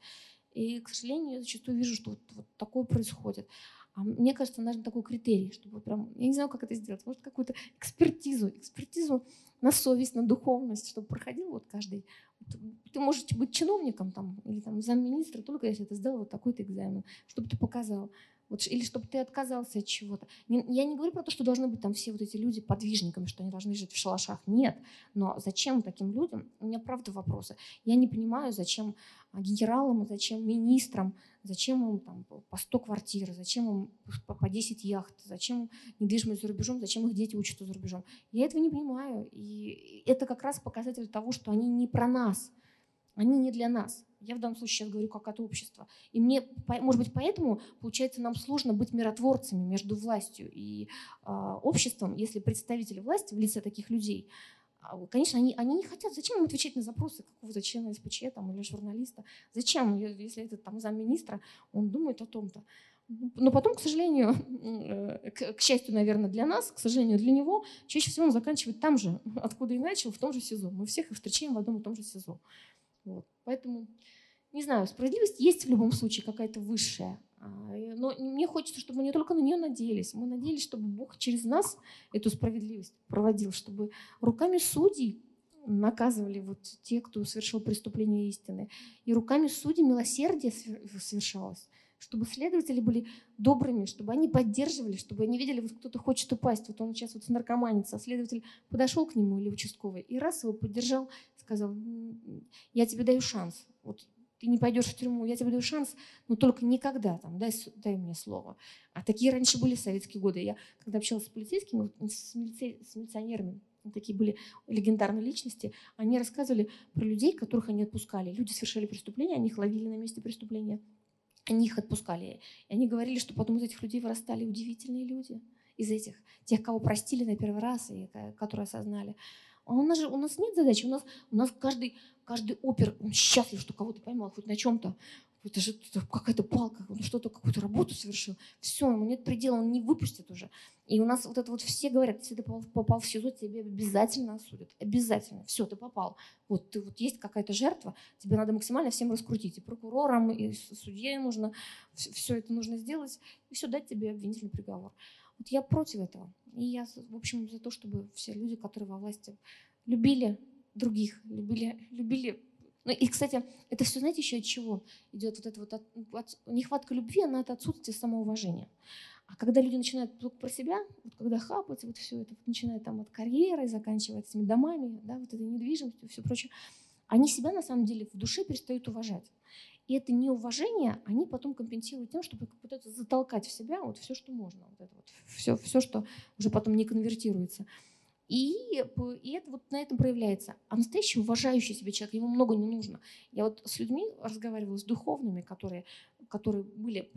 И, к сожалению, я зачастую вижу, что вот, вот такое происходит. А мне кажется, нужен такой критерий, чтобы прям, я не знаю, как это сделать, может, какую-то экспертизу, экспертизу на совесть, на духовность, чтобы проходил вот каждый. Ты можешь быть чиновником там, или там замминистра, только если ты сдал вот такой-то экзамен, чтобы ты показал. Вот, или чтобы ты отказался от чего-то. я не говорю про то, что должны быть там все вот эти люди подвижниками, что они должны жить в шалашах. Нет. Но зачем таким людям? У меня правда вопросы. Я не понимаю, зачем генералам, зачем министрам, зачем им там, по 100 квартир, зачем им по 10 яхт, зачем недвижимость за рубежом, зачем их дети учатся за рубежом. Я этого не понимаю. И это как раз показатель того, что они не про нас, они не для нас. Я в данном случае сейчас говорю как от общества. И мне, может быть, поэтому, получается, нам сложно быть миротворцами между властью и э, обществом, если представители власти в лице таких людей, конечно, они, они не хотят. Зачем им отвечать на запросы какого-то члена СПЧ там, или журналиста? Зачем, если это там замминистра, он думает о том-то? Но потом, к сожалению, э, к, к счастью, наверное, для нас, к сожалению, для него, чаще всего он заканчивает там же, откуда и начал, в том же СИЗО. Мы всех их встречаем в одном и том же СИЗО. Вот. Поэтому не знаю, справедливость есть в любом случае какая-то высшая. А, но мне хочется, чтобы мы не только на нее надеялись. Мы надеялись, чтобы Бог через нас эту справедливость проводил, чтобы руками судей наказывали вот те, кто совершил преступление истины. И руками судей милосердие совершалось. Чтобы следователи были добрыми, чтобы они поддерживали, чтобы они видели, вот кто-то хочет упасть, вот он сейчас вот наркоманится, а следователь подошел к нему или участковый и раз его поддержал, сказал, я тебе даю шанс, вот ты не пойдешь в тюрьму, я тебе даю шанс, но только никогда, там, дай, дай мне слово. А такие раньше были советские годы. Я, когда общалась с полицейскими, с, милицей, с милиционерами, такие были легендарные личности, они рассказывали про людей, которых они отпускали. Люди совершали преступления, они их ловили на месте преступления, они их отпускали. И они говорили, что потом из этих людей вырастали удивительные люди. Из этих, тех, кого простили на первый раз и которые осознали. А у нас же у нас нет задачи, у нас, у нас каждый, каждый опер, он счастлив, что кого-то поймал хоть на чем-то. Это же какая-то палка, он что-то, какую-то работу совершил. Все, ему нет предела, он не выпустит уже. И у нас вот это вот все говорят, если ты попал, в СИЗО, тебе обязательно осудят. Обязательно. Все, ты попал. Вот ты вот есть какая-то жертва, тебе надо максимально всем раскрутить. И прокурорам, и судье нужно, все это нужно сделать, и все, дать тебе обвинительный приговор. Вот я против этого. И я, в общем, за то, чтобы все люди, которые во власти, любили других, любили, любили ну и, кстати, это все, знаете, еще от чего идет вот это вот от, от, нехватка любви, она от отсутствия самоуважения. А когда люди начинают только про себя, вот когда хапать, вот все это, вот начиная там от карьеры, заканчивая этими домами, да, вот этой недвижимостью, все прочее, они себя на самом деле в душе перестают уважать. И это неуважение они потом компенсируют тем, чтобы пытаться затолкать в себя вот все, что можно. Вот это вот, все, все, что уже потом не конвертируется. И, и это вот на этом проявляется. А настоящий уважающий себя человек, ему много не нужно. Я вот с людьми разговаривала, с духовными, которые, которые были,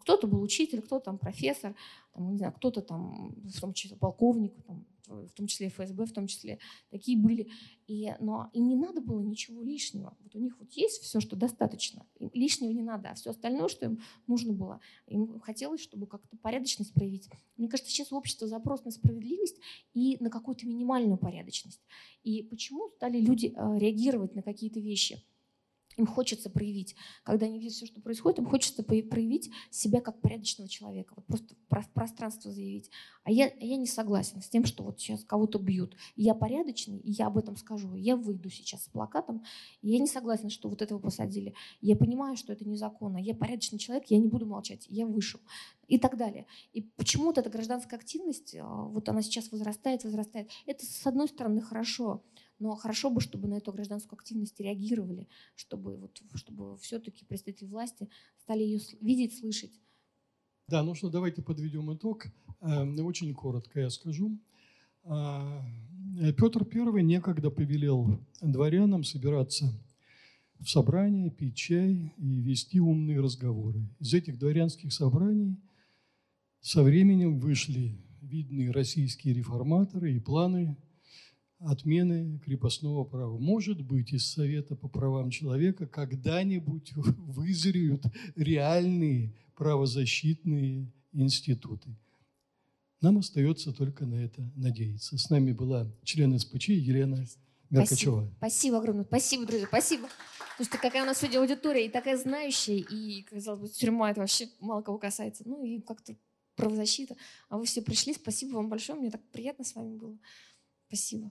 кто-то был учитель, кто-то там профессор, там, не знаю, кто-то там, в том числе полковник, там, в том числе ФСБ, в том числе, такие были. И, но им не надо было ничего лишнего. Вот у них вот есть все, что достаточно. Им лишнего не надо, а все остальное, что им нужно было, им хотелось, чтобы как-то порядочность проявить. Мне кажется, сейчас у общества запрос на справедливость и на какую-то минимальную порядочность. И почему стали люди э, реагировать на какие-то вещи? Им хочется проявить, когда они видят все, что происходит, им хочется проявить себя как порядочного человека, вот просто в пространство заявить. А я, я не согласен с тем, что вот сейчас кого-то бьют. Я порядочный, и я об этом скажу. Я выйду сейчас с плакатом, и я не согласен, что вот этого посадили. Я понимаю, что это незаконно. Я порядочный человек, я не буду молчать, я вышел. И так далее. И почему-то эта гражданская активность, а, вот она сейчас возрастает, возрастает. Это, с одной стороны, хорошо, но хорошо бы, чтобы на эту гражданскую активность реагировали, чтобы, вот, чтобы все-таки представители власти стали ее видеть, слышать. Да, ну что, давайте подведем итог. Эм, очень коротко я скажу. А, Петр I некогда повелел дворянам собираться в собрание, пить чай и вести умные разговоры. Из этих дворянских собраний со временем вышли видные российские реформаторы и планы отмены крепостного права. Может быть, из Совета по правам человека когда-нибудь вызреют реальные правозащитные институты. Нам остается только на это надеяться. С нами была член СПЧ Елена Меркачева. Спасибо, спасибо огромное. Спасибо, друзья, спасибо. Потому что какая у нас сегодня аудитория, и такая знающая, и, казалось бы, тюрьма это вообще мало кого касается. Ну и как-то правозащита. А вы все пришли. Спасибо вам большое. Мне так приятно с вами было. Спасибо.